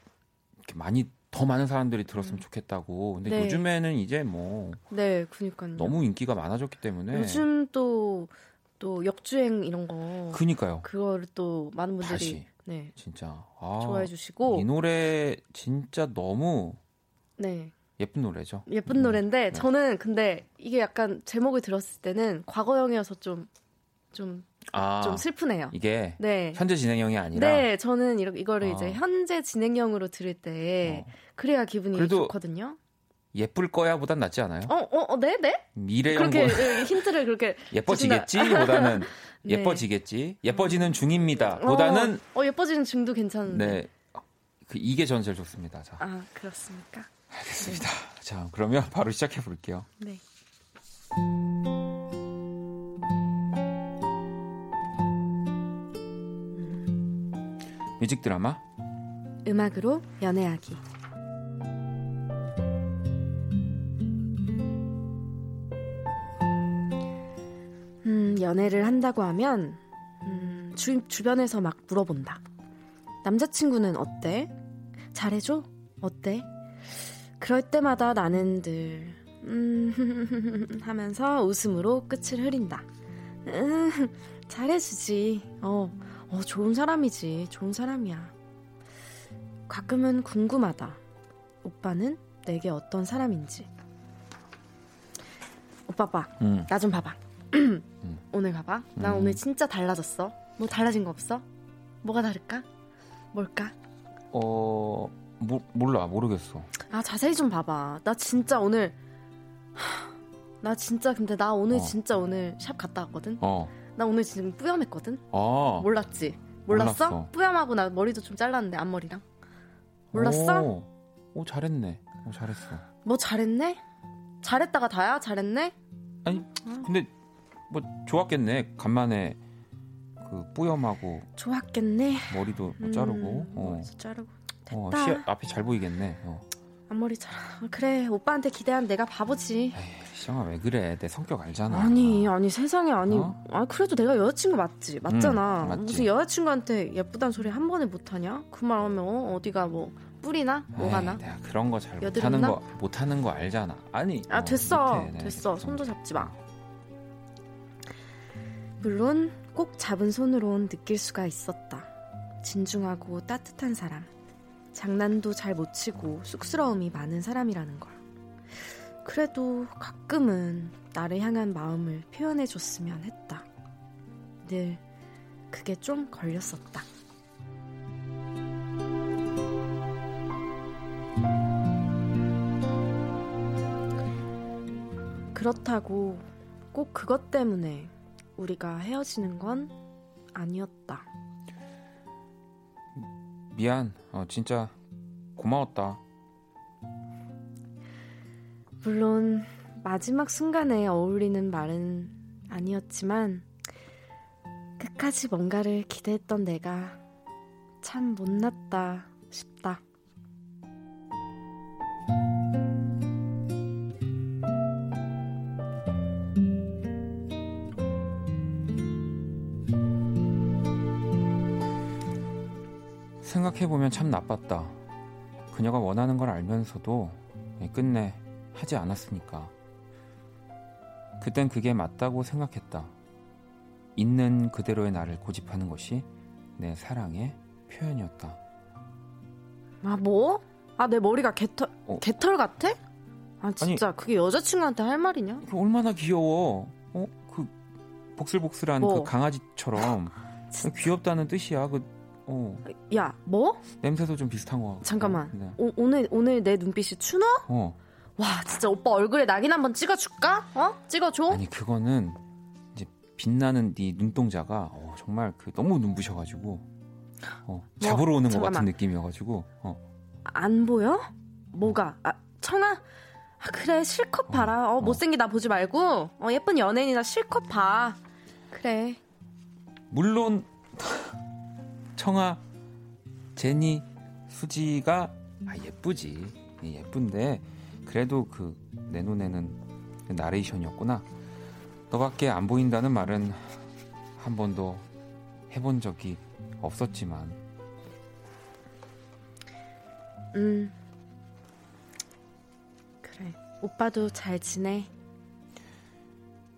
이렇게 많이 더 많은 사람들이 들었으면 좋겠다고. 근데 네. 요즘에는 이제 뭐 네, 그니까요. 너무 인기가 많아졌기 때문에 요즘 또, 또 역주행 이런 거 그니까요. 그거를 또 많은 분들이 다시. 네 진짜. 아, 좋아해 주시고 이 노래 진짜 너무 네 예쁜 노래죠. 예쁜 음, 노래인데 네. 저는 근데 이게 약간 제목을 들었을 때는 과거형이어서 좀좀 좀 아, 슬프네요. 이게 네. 현재 진행형이 아니라 네, 저는 이러, 이거를 어. 이제 현재 진행형으로 들을 때 어, 그래야 기분이 좋거든요. 예쁠 거야 보단 낫지 않아요? 어, 어, 어, 네, 네. 미래형 그렇게 보 예, 힌트를 그렇게 예뻐지겠지 보다는 네. 예뻐지겠지. 예뻐지는 중입니다. 보다는 어, 어, 예뻐지는 중도 괜찮은데. 네. 그 이게 전 제일 좋습니다. 자, 아, 그렇습니까? 알겠습니다. 자, 그러면 바로 시작해 볼게요. 네. 뮤직 드라마 음악으로 연애하기. 음, 연애를 한다고 하면 음, 주, 주변에서 막 물어본다. 남자친구는 어때? 잘해줘? 어때? 그럴 때마다 나는 늘 음, 하면서 웃음으로 끝을 흐린다. 음, 잘해주지. 어, 어, 좋은 사람이지. 좋은 사람이야. 가끔은 궁금하다. 오빠는 내게 어떤 사람인지. 오빠 봐. 음. 나좀 봐봐. 오늘 봐봐. 난 음. 오늘 진짜 달라졌어. 뭐 달라진 거 없어? 뭐가 다를까? 뭘까? 어, 모, 몰라. 모르겠어. 아 자세히 좀 봐봐. 나 진짜 오늘 하, 나 진짜 근데 나 오늘 어. 진짜 오늘 샵 갔다 왔거든. 어. 나 오늘 지금 뿌염했거든. 어. 몰랐지? 몰랐어? 몰랐어. 뿌염하고 나 머리도 좀 잘랐는데 앞머리랑. 몰랐어? 오, 오, 잘했네. 오, 잘했어. 뭐 잘했네? 잘했다가 다야? 잘했네? 아니, 근데 뭐 좋았겠네. 간만에 그 뿌염하고 좋았겠네. 머리도 뭐 음, 자르고. 어. 머리도 자르고. 어, 됐다. 시 앞이 잘 보이겠네. 어. 앞머리 잘. 그래 오빠한테 기대한 내가 바보지. 에이, 시영아 왜 그래? 내 성격 알잖아. 아니 아니 세상에 아니 어? 아 그래도 내가 여자친구 맞지 맞잖아 음, 맞지. 무슨 여자친구한테 예쁘단 소리 한 번에 못하냐 그 말하면 어, 어디가 뭐 뿌리나 뭐가 나? 내가 그런 거 잘 못하는 나? 거 못하는 거 알잖아. 아니. 아 어, 됐어 못해, 네. 됐어 손도 잡지 마 물론 꼭 잡은 손으론 느낄 수가 있었다 진중하고 따뜻한 사람 장난도 잘 못 치고 쑥스러움이 많은 사람이라는 걸 그래도 가끔은 나를 향한 마음을 표현해 줬으면 했다 늘 그게 좀 걸렸었다 그렇다고 꼭 그것 때문에 우리가 헤어지는 건 아니었다. 미안. 어, 진짜 고마웠다. 물론 마지막 순간에 어울리는 말은 아니었지만 끝까지 뭔가를 기대했던 내가 참 못났다 싶다. 생각해보면 참 나빴다. 그녀가 원하는 걸 알면서도 끝내 하지 않았으니까. 그땐 그게 맞다고 생각했다. 있는 그대로의 나를 고집하는 것이 내 사랑의 표현이었다. 아 뭐? 아 내 머리가 개털 어. 개털 같아? 아 진짜 그게 여자친구한테 할 말이냐? 그 얼마나 귀여워. 어? 그 복슬복슬한 뭐? 그 강아지처럼. 귀엽다는 뜻이야. 그 어, 야 뭐? 냄새도 좀 비슷한 거. 잠깐만. 네. 오, 오늘 오늘 내 눈빛이 추노? 어. 와 진짜 오빠 얼굴에 낙인 한번 찍어 줄까? 어? 찍어 줘? 아니 그거는 이제 빛나는 네 눈동자가 어, 정말 그 너무 눈부셔 가지고 어, 잡으러 오는 것 같은 잠깐만. 느낌이어 가지고 어, 안 보여? 뭐가? 아 청아? 아, 그래 실컷 봐라. 어, 어. 못생기다 보지 말고 어, 예쁜 연예인이나 실컷 봐. 그래. 물론 청아, 제니, 수지가 아, 예쁘지 예, 예쁜데 그래도 그 내 눈에는 그 나레이션이었구나. 너밖에 안 보인다는 말은 한 번도 해본 적이 없었지만 음. 그래. 오빠도 잘 지내.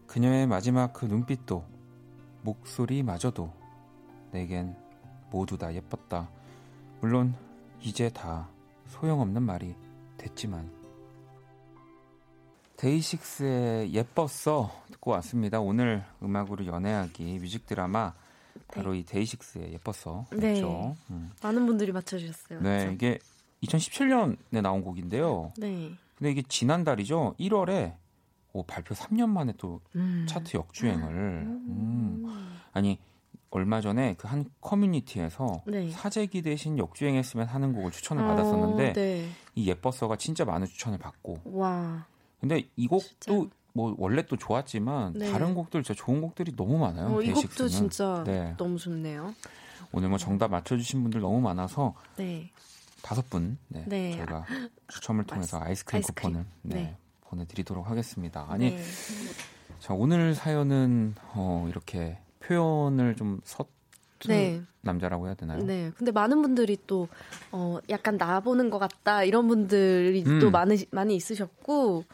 그녀의 마지막 그 눈빛도 목소리마저도 내겐 모두 다 예뻤다. 물론 이제 다 소용없는 말이 됐지만 데이식스의 예뻤어 듣고 왔습니다. 오늘 음악으로 연애하기 뮤직 드라마 바로 이 데이식스의 예뻤어 네. 죠 음. 많은 분들이 맞춰주셨어요. 네, 그렇죠? 이게 2017년에 나온 곡인데요. 네. 근데 이게 지난달이죠. 1월에 오, 발표 3년 만에 또 음. 차트 역주행을. 음. 아니 얼마 전에 그 한 커뮤니티에서 네. 사재기 대신 역주행했으면 하는 곡을 추천을 어, 받았었는데 네. 이 예뻤어가 진짜 많은 추천을 받고. 와. 근데 이 곡도 진짜. 뭐 원래 또 좋았지만 네. 다른 곡들 진짜 좋은 곡들이 너무 많아요. 어, 이 곡도. 진짜 네. 너무 좋네요. 오늘 뭐 정답 맞춰주신 분들 너무 많아서 네. 다섯 분 네, 네. 저희가 추첨을 통해서 아이스크림, 아이스크림. 쿠폰을 네, 네. 보내드리도록 하겠습니다. 아니 네. 자 오늘 사연은 어, 이렇게 표현을 좀 서툰 네. 남자라고 해야 되나요? 네. 근데 많은 분들이 또, 어, 약간 나보는 것 같다, 이런 분들이 음. 또 많이, 많이 있으셨고,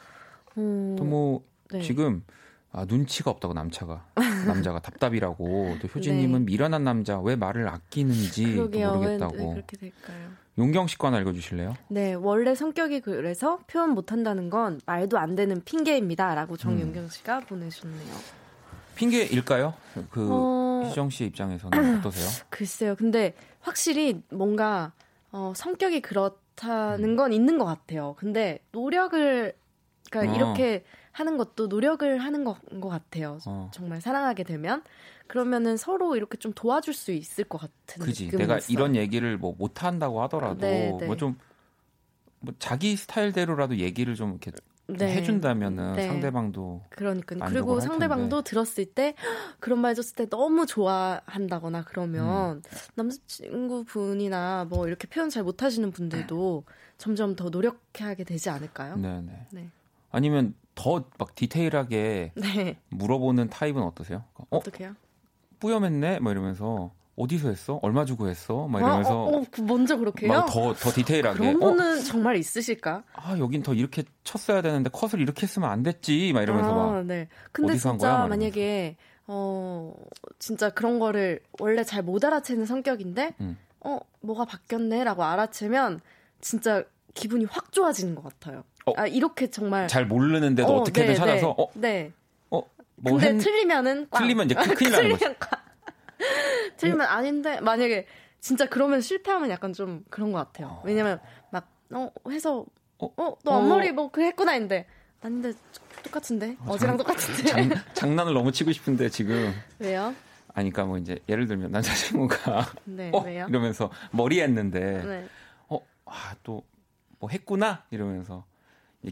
음, 또뭐 네. 지금 아, 눈치가 없다고 남자가 남자가 답답이라고 또 효진님은 미련한 남자 왜 말을 아끼는지 또 그러게요. 왜, 모르겠다고 왜 그렇게 될까요? 용경 씨거 하나 읽어주실래요? 네, 원래 성격이 그래서 표현 못한다는 건 말도 안 되는 핑계입니다. 라고 정윤경 씨가 보내주셨네요. 핑계일까요? 그 어, 희정 씨 입장에서는 어떠세요? 글쎄요. 근데 확실히 뭔가, 어, 성격이 음. 그렇다는 건 있는 것 같아요. 근데 노력을, 그러니까 어. 이렇게 하는 것도 노력을 하는 것, 것 같아요. 어. 정말 사랑하게 되면. 그러면은 서로 이렇게 좀 도와줄 수 있을 것 같은 그지. 내가 있어요. 이런 얘기를 뭐 못 한다고 하더라도 네, 네. 뭐좀 뭐 자기 스타일대로라도 얘기를 좀 이렇게 좀 네. 해준다면은 네. 상대방도 그러니까요. 만족을 그리고 할 상대방도. 들었을 때 그런 말 해줬을 때 너무 좋아한다거나 음. 그러면 남자친구 분이나 뭐 이렇게 표현 잘 못하시는 분들도 점점 더 노력하게 되지 않을까요? 네네. 네. 아니면 더 막 디테일하게 네. 물어보는 타입은 어떠세요? 어 어떻게요? 뿌염했네? 막 이러면서 어디서 했어? 얼마 주고 했어? 막 이러면서 어, 어, 그 먼저 그렇게요? 막더더 디테일하게 그런 어? 분은 정말 있으실까? 아 여긴 더 이렇게 쳤어야 되는데 컷을 이렇게 했으면 안 됐지 막 이러면서 아, 막 네. 근데 어디서 한 진짜 거야? 막 만약에 어 진짜 그런 거를 원래 잘 못 알아채는 성격인데 음. 어 뭐가 바뀌었네라고 알아채면 진짜 기분이 확 좋아지는 것 같아요. 어. 아 이렇게 정말 잘 모르는데도 어, 떻게든 네, 찾아서 네, 어, 네. 어, 뭐 근데 했... 틀리면은 꽝. 틀리면 이제 큰- 큰일 나는 거지. 틀리면 아닌데 만약에 진짜 그러면 실패하면 약간 좀 그런 것 같아요. 왜냐면 막 어 해서 어? 어너 어. 앞머리 뭐그 했구나 했는데 아닌데 똑같은데 어 제랑 똑같은데 장, 장난을 너무 치고 싶은데 지금 왜요? 아니 그러니까 뭐 이제 예를 들면 남자친구가 네 어 왜요? 이러면서 머리 했는데 네. 어아또 뭐 했구나 이러면서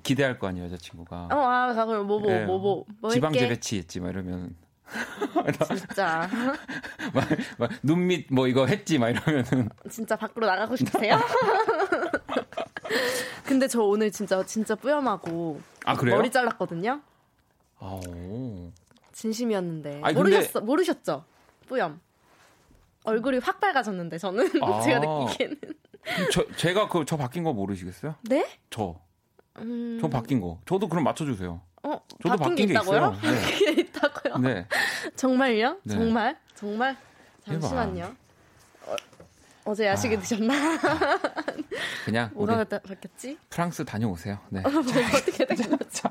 기대할 거 아니에요 여자친구가 어아 그럼 뭐뭐 예, 뭐뭐 뭐 지방제 할게 배치 했지 막 이러면 진짜 막, 막 눈밑 뭐 이거 했지 막 이러면은 진짜 밖으로 나가고 싶으세요? 근데 저 오늘 진짜 진짜 뿌염하고 아? 머리 잘랐거든요. 아, 오. 진심이었는데 아니, 근데- 모르셨어 모르셨죠? 뿌염 얼굴이 확 밝아졌는데 저는 아. 제가 느끼기에는 저 제가 그 저 바뀐 거 모르시겠어요? 네? 저. 음, 저 바뀐 거. 저도 그럼 맞춰 주세요. 어 저도 바뀐 게게 있다고요? 네. 바뀐 게 있다고요? 네. 정말요? 네. 정말 정말. 잠시만요. 어, 제 야식에 아. 드셨나? 그냥 뭐가 바- 바뀌었지? 프랑스 다녀오세요. 네. 뭐 어떻게 된 거지?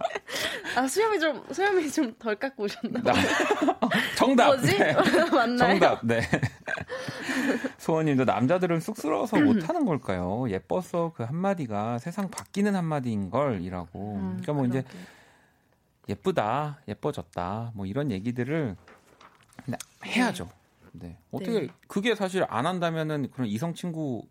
아 수염이 좀 수염이 좀 덜 깎고 오셨나? 나- 정답. 뭐지? 네. 맞나요? 정답. 네. 소원님도 남자들은 쑥스러워서 못하는 걸까요? 예뻐서 그 한마디가 세상 바뀌는 한마디인 걸이라고. 음, 그러니까 뭐 이제 그러게. 예쁘다, 예뻐졌다, 뭐 이런 얘기들을 그냥 해야죠. 네. 어떻게 네. 그게 사실 안 한다면은 그런 이성 친구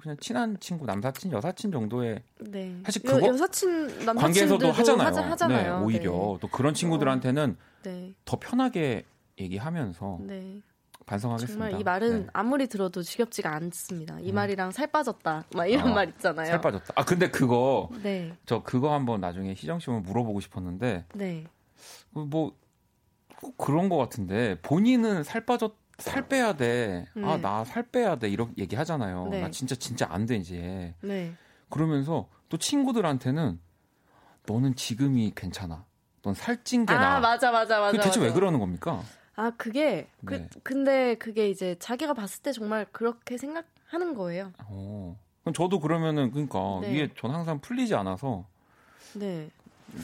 그냥 친한 친구, 남사친, 여사친 정도의 네. 사실 여, 그거 여 사친 남사친들도 관계에서도 하잖아요. 하자, 하잖아요. 네, 오히려 또 그런 친구들한테는 네. 더 편하게 얘기하면서 네. 네. 반성하겠습니다. 정말 이 말은 네. 아무리 들어도 지겹지가 않습니다. 이 음. 말이랑 살 빠졌다. 막 이런 아, 말 있잖아요. 살 빠졌다. 아 근데 그거 네. 저 그거 한번 나중에 희정 씨 오면 물어보고 싶었는데 네. 뭐꼭 그런 것 같은데 본인은 살 빠졌 살 빼야 돼. 아 네. 나살 빼야 돼. 이렇게 얘기하잖아요. 네. 나 진짜 진짜 안 돼 이제. 네. 그러면서 또 친구들한테는 너는 지금이 괜찮아. 넌 살찐 게 아, 나 아. 맞아 맞아 맞아. 그 대체 맞아. 왜 그러는 겁니까? 아 그게 그 네. 근데 그게 이제 자기가 봤을 때 정말 그렇게 생각하는 거예요. 어. 그럼 저도 그러면은 그러니까 네. 이게 전 항상 풀리지 않아서 네.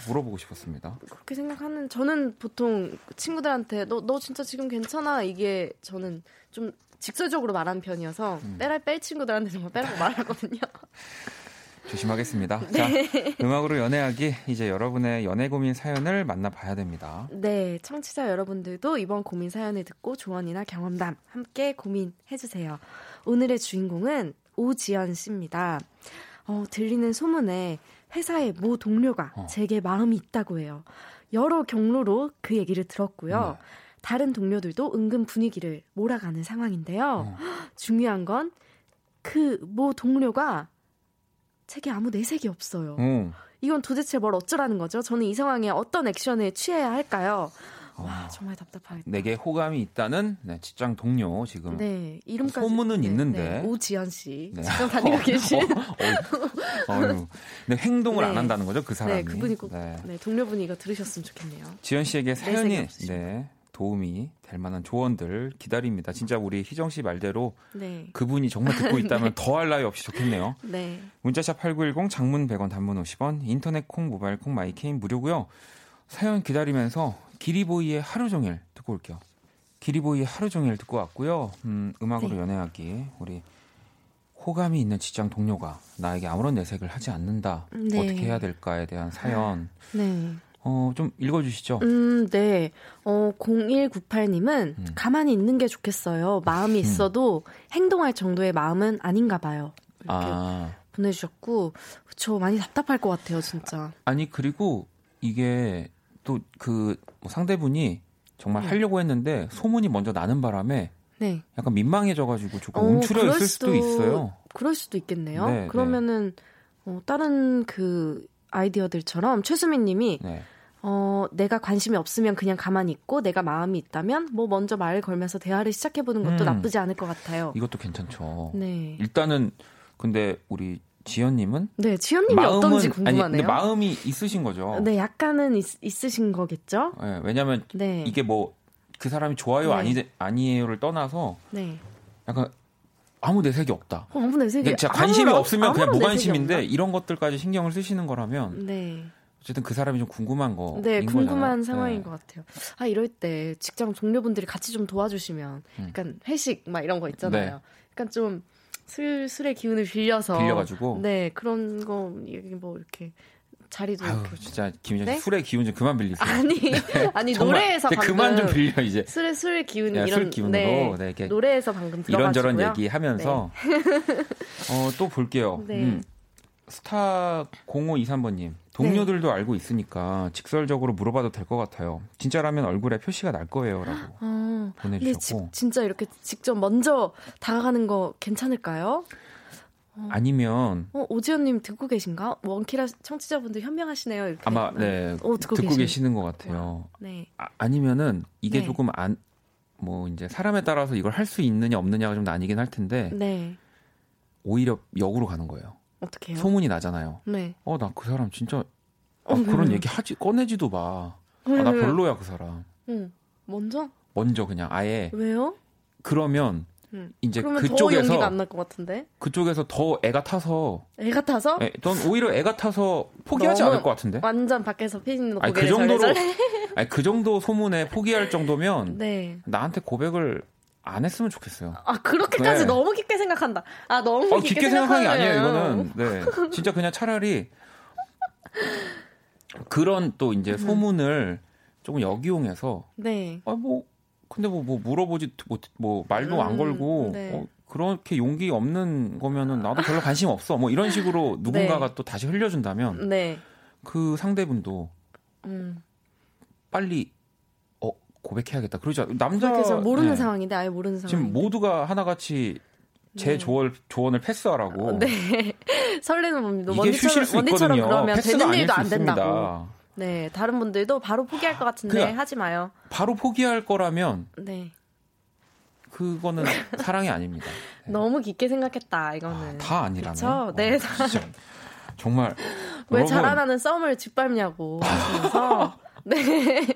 물어보고 싶었습니다. 그렇게 생각하는 저는 보통 친구들한테 너너 진짜 지금 괜찮아 이게 저는 좀 직설적으로 말하는 편이어서 음. 빼랄 뺄 친구들한테 정말 빼라고 말하거든요. 조심하겠습니다. 네. 자, 음악으로 연애하기 이제 여러분의 연애 고민 사연을 만나봐야 됩니다. 네, 청취자 여러분들도 이번 고민 사연을 듣고 조언이나 경험담 함께 고민해 주세요. 오늘의 주인공은 오지연 씨입니다. 어, 들리는 소문에 회사의 모 동료가 어. 제게 마음이 있다고 해요. 여러 경로로 그 얘기를 들었고요. 네. 다른 동료들도 은근 분위기를 몰아가는 상황인데요. 어. 중요한 건 그 모 동료가 제게 아무 내색이 없어요. 어. 이건 도대체 뭘 어쩌라는 거죠? 저는 이 상황에 어떤 액션을 취해야 할까요? 어. 와, 정말 답답하겠다. 내게 호감이 있다는 네, 직장 동료 지금 네, 이름까지 소문은 네, 있는데. 네, 오지연 씨 네. 직장 다니고 계신 어, 어휴. 근데 행동을 안 네. 한다는 거죠, 그 사람이. 네, 그분이 꼭 네. 네, 동료분이 이거 들으셨으면 좋겠네요. 지연 씨에게 사연이. 네, 도움이 될 만한 조언들 기다립니다. 진짜 우리 희정 씨 말대로 네, 그분이 정말 듣고 있다면 더할 나위 없이 좋겠네요. 네, 문자샵 8910 장문 100원 단문 50원 인터넷 콩 모바일 콩 My K는 무료고요. 사연 기다리면서 기리보이의 하루 종일 듣고 올게요. 기리보이의 하루 종일 듣고 왔고요. 음, 음악으로 네. 연애하기 우리 호감이 있는 직장 동료가 나에게 아무런 내색을 하지 않는다. 네. 어떻게 해야 될까에 대한 사연 네. 어, 좀 읽어주시죠. 음, 네. 어, 0198님은 음. 가만히 있는 게 좋겠어요. 마음이 있어도 행동할 정도의 마음은 아닌가 봐요. 이렇게 아 보내주셨고, 그쵸. 많이 답답할 것 같아요, 진짜. 아니 그리고 이게 또 그 상대분이 정말 네. 하려고 했는데 소문이 먼저 나는 바람에 네. 약간 민망해져가지고 조금 어, 움츠려 있을 수도 수도- 있어요. 그럴 수도 있겠네요. 네, 그러면은 어, 다른 그 아이디어들처럼 최수민 님이 네. 어, 내가 관심이 없으면 그냥 가만히 있고 내가 마음이 있다면 뭐 먼저 말을 걸면서 대화를 시작해 보는 것도 음. 나쁘지 않을 것 같아요. 이것도 괜찮죠. 네. 일단은 근데 우리 지연님은 네, 지연 님이 어떤지 궁금하네요. 아니 근데 마음이 있으신 거죠. 네, 약간은 있, 있으신 거겠죠? 예, 왜냐하면 네. 이게 뭐 그 사람이 좋아요 네. 아니 아니에요를 떠나서 네. 약간 아무 내색이 없다. 어, 아무 내색이 진짜 관심이 아무런- 없으면 그냥 아무런 무관심인데 이런 것들까지 신경을 쓰시는 거라면? 네. 어쨌든 그 사람이 좀 궁금한 거. 네, 궁금한 상황인 것 같아요. 아, 이럴 때 직장 동료분들이 같이 좀 도와주시면 음. 약간 회식 막 이런 거 있잖아요. 네. 약간 좀 술, 술의 기운을 빌려서. 빌려가지고. 네, 그런 거, 여기 뭐 이렇게 자리도 아유 이렇게. 진짜 김희정 씨 네? 술의 기운 좀 그만 빌리세요. 아니, 아니, 정말. 노래에서 방금. 그만 좀 빌려 이제 술의, 술의 기운, 야, 이런. 술 기운으로 네, 네, 이렇게 노래에서 방금. 이런저런 얘기하면서 어, 또 볼게요. 네. 음, 스타 0523번님 동료들도 알고 있으니까 직설적으로 물어봐도 될 것 같아요. 진짜라면 얼굴에 표시가 날 거예요라고 어, 근데 지, 보내주셨고 진짜 이렇게 직접 먼저 다가가는 거 괜찮을까요? 아니면 어, 오지연님 듣고 계신가? 원키라 청취자분들 현명하시네요. 이렇게. 아마 네 어, 듣고, 듣고, 계시는 것 같아요. 네. 아, 아니면은 이게 네. 조금 안 뭐 이제 사람에 따라서 이걸 할 수 있느냐 없느냐가 좀 나뉘긴 할 텐데 네. 오히려 역으로 가는 거예요. 어떻게 해요? 소문이 나잖아요. 네. 어 나 그 사람 진짜 아, 어, 그런 음. 얘기 하지 꺼내지도 마. 아, 왜, 나 왜? 별로야 그 사람. 응. 먼저? 먼저 그냥 아예 왜요? 그러면 응. 이제 더 그쪽에서 용기가 안날 것 같은데. 그쪽에서 더 애가 타서 애 같아서 예, 넌 오히려 애가 타서 포기하지 않을 것 같은데. 완전 밖에서 아니 그 고개를 정도로 절레절레. 아니 그 정도 소문에 포기할 정도면 네. 나한테 고백을 안 했으면 좋겠어요. 아 그렇게까지 네. 너무 깊게 생각한다. 아 너무 어, 깊게, 깊게 생각하는 게 아니에요. 이거는. 네. 진짜 그냥 차라리 그런 또 음. 이제 소문을 조금 역이용해서 네. 아뭐 근데 뭐, 뭐 물어보지 뭐, 뭐 말도 안 음, 걸고 네. 어, 그렇게 용기 없는 거면은 나도 별로 관심 없어. 뭐 이런 식으로 누군가가 또 다시 흘려준다면 네. 그 상대분도 음. 빨리 어 고백해야겠다. 그러죠. 남자 그래서 모르는 네. 상황인데 아예 모르는 상황. 지금 모두가 하나같이 제 네. 조언 조언을 패스하라고. 네. 설레는 몸도 이게 휴실 수 원디처럼 있거든요. 그러면 되는 일도 수안 된다고. 있습니다. 네, 다른 분들도 바로 포기할 것 같은데 그냥- 하지 마요. 바로 포기할 거라면 네. 그거는 사랑이 아닙니다. 네. 너무 깊게 생각했다 이거는. 아, 다 아니라면. 그쵸? 네. 어, 진짜 정말 왜 여러분, 자라나는 썸을 짓밟냐고 하시면서 네.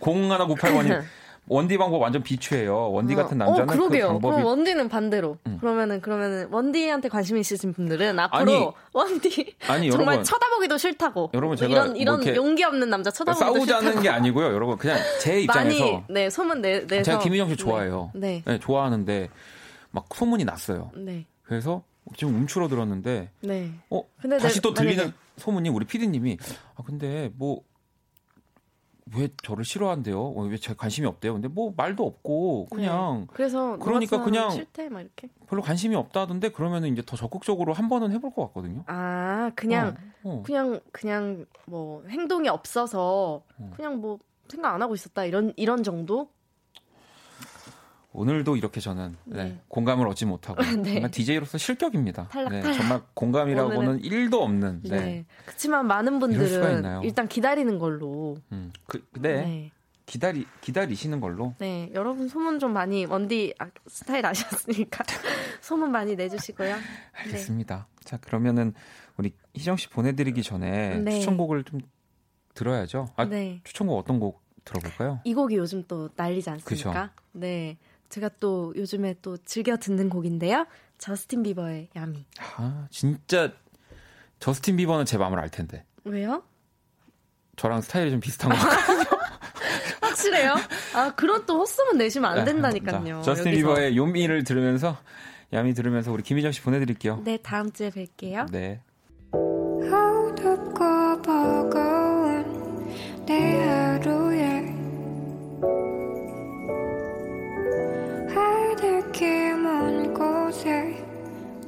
0198번님 원디 방법 완전 비추해요. 원디 같은 어, 남자는 어, 그러게요. 그 방법이 그럼 원디는 반대로. 음. 그러면은 그러면은 원디한테 관심 있으신 분들은 앞으로 아니, 원디 아니 정말 여러분 쳐다보기도 싫다고. 여러분, 뭐 제가 이런 뭐 이런 이렇게 용기 없는 남자 쳐다보기도 싸우자는 싫다고. 게 아니고요. 여러분 그냥 제 입장에서 많이 네 소문 내 내서 제가 김인영 씨 좋아해요. 네. 네, 좋아하는데 막 소문이 났어요. 네. 그래서 지금 움츠러 들었는데 네. 어 근데 다시 내- 또 들리는 만약에- 소문이 우리 PD님이 아 근데 뭐 왜 저를 싫어한대요? 어, 왜제 관심이 없대요? 근데 뭐 말도 없고 그냥 네. 그래서 그러니까 그냥- 싫대 막 이렇게. 별로 관심이 없다던데 그러면은 이제 더 적극적으로 한 번은 해볼 것 같거든요. 아 그냥 어, 어. 그냥 그냥 뭐 행동이 없어서 어. 그냥 뭐 생각 안 하고 있었다 이런 이런 정도? 오늘도 이렇게 저는 네, 네. 공감을 얻지 못하고 네. 정말 DJ로서 실격입니다. 탈락, 네, 탈락. 정말 공감이라고는 오늘은- 1도 없는. 네. 네. 그렇지만 많은 분들은? 일단 기다리는 걸로. 음, 그, 네. 네. 기다리 기다리시는 걸로. 네, 여러분 소문 좀 많이 원디 아, 스타일 아셨으니까 소문 많이 내주시고요. 알겠습니다. 자 그러면은 우리 희정 씨 보내드리기 전에 네. 추천곡을 좀 들어야죠. 아, 네, 추천곡 어떤 곡 들어볼까요? 이 곡이 요즘 또 난리지 않습니까? 네, 제가 또 요즘에 또 즐겨 듣는 곡인데요. 저스틴 비버의 야미. 아 진짜 저스틴 비버는 제 마음을 알 텐데 왜요? 저랑 스타일이 좀 비슷한 것 같아요. 확실해요? 아 그런 또 헛소문 내시면 안 된다니까요. 네, 자, 저스틴 여기서. 비버의 요미를 들으면서 야미 들으면서 우리 김희정 씨 보내드릴게요. 네, 다음 주에 뵐게요. 네.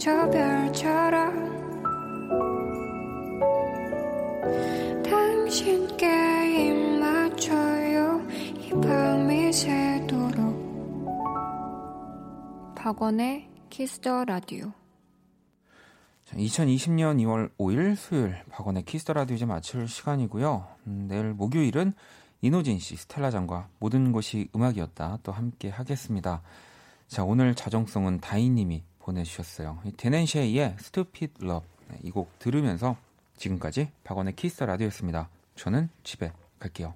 저 별처럼 당신께 입 맞춰요 이 밤이 새도록 박원의 키스더 라디오 2020년 2월 5일 수요일 박원의 Kiss the Radio 이제 마칠 시간이고요. 음, 내일 목요일은 이노진 씨, 스텔라장과 모든 것이 음악이었다 또 함께 하겠습니다. 자 오늘 자정송은 다이님이 보내주셨어요. 이 Dan and Shay의 Stupid Love 네, 이곡 들으면서 지금까지 박원의 Kiss the Radio였습니다. 저는 집에 갈게요.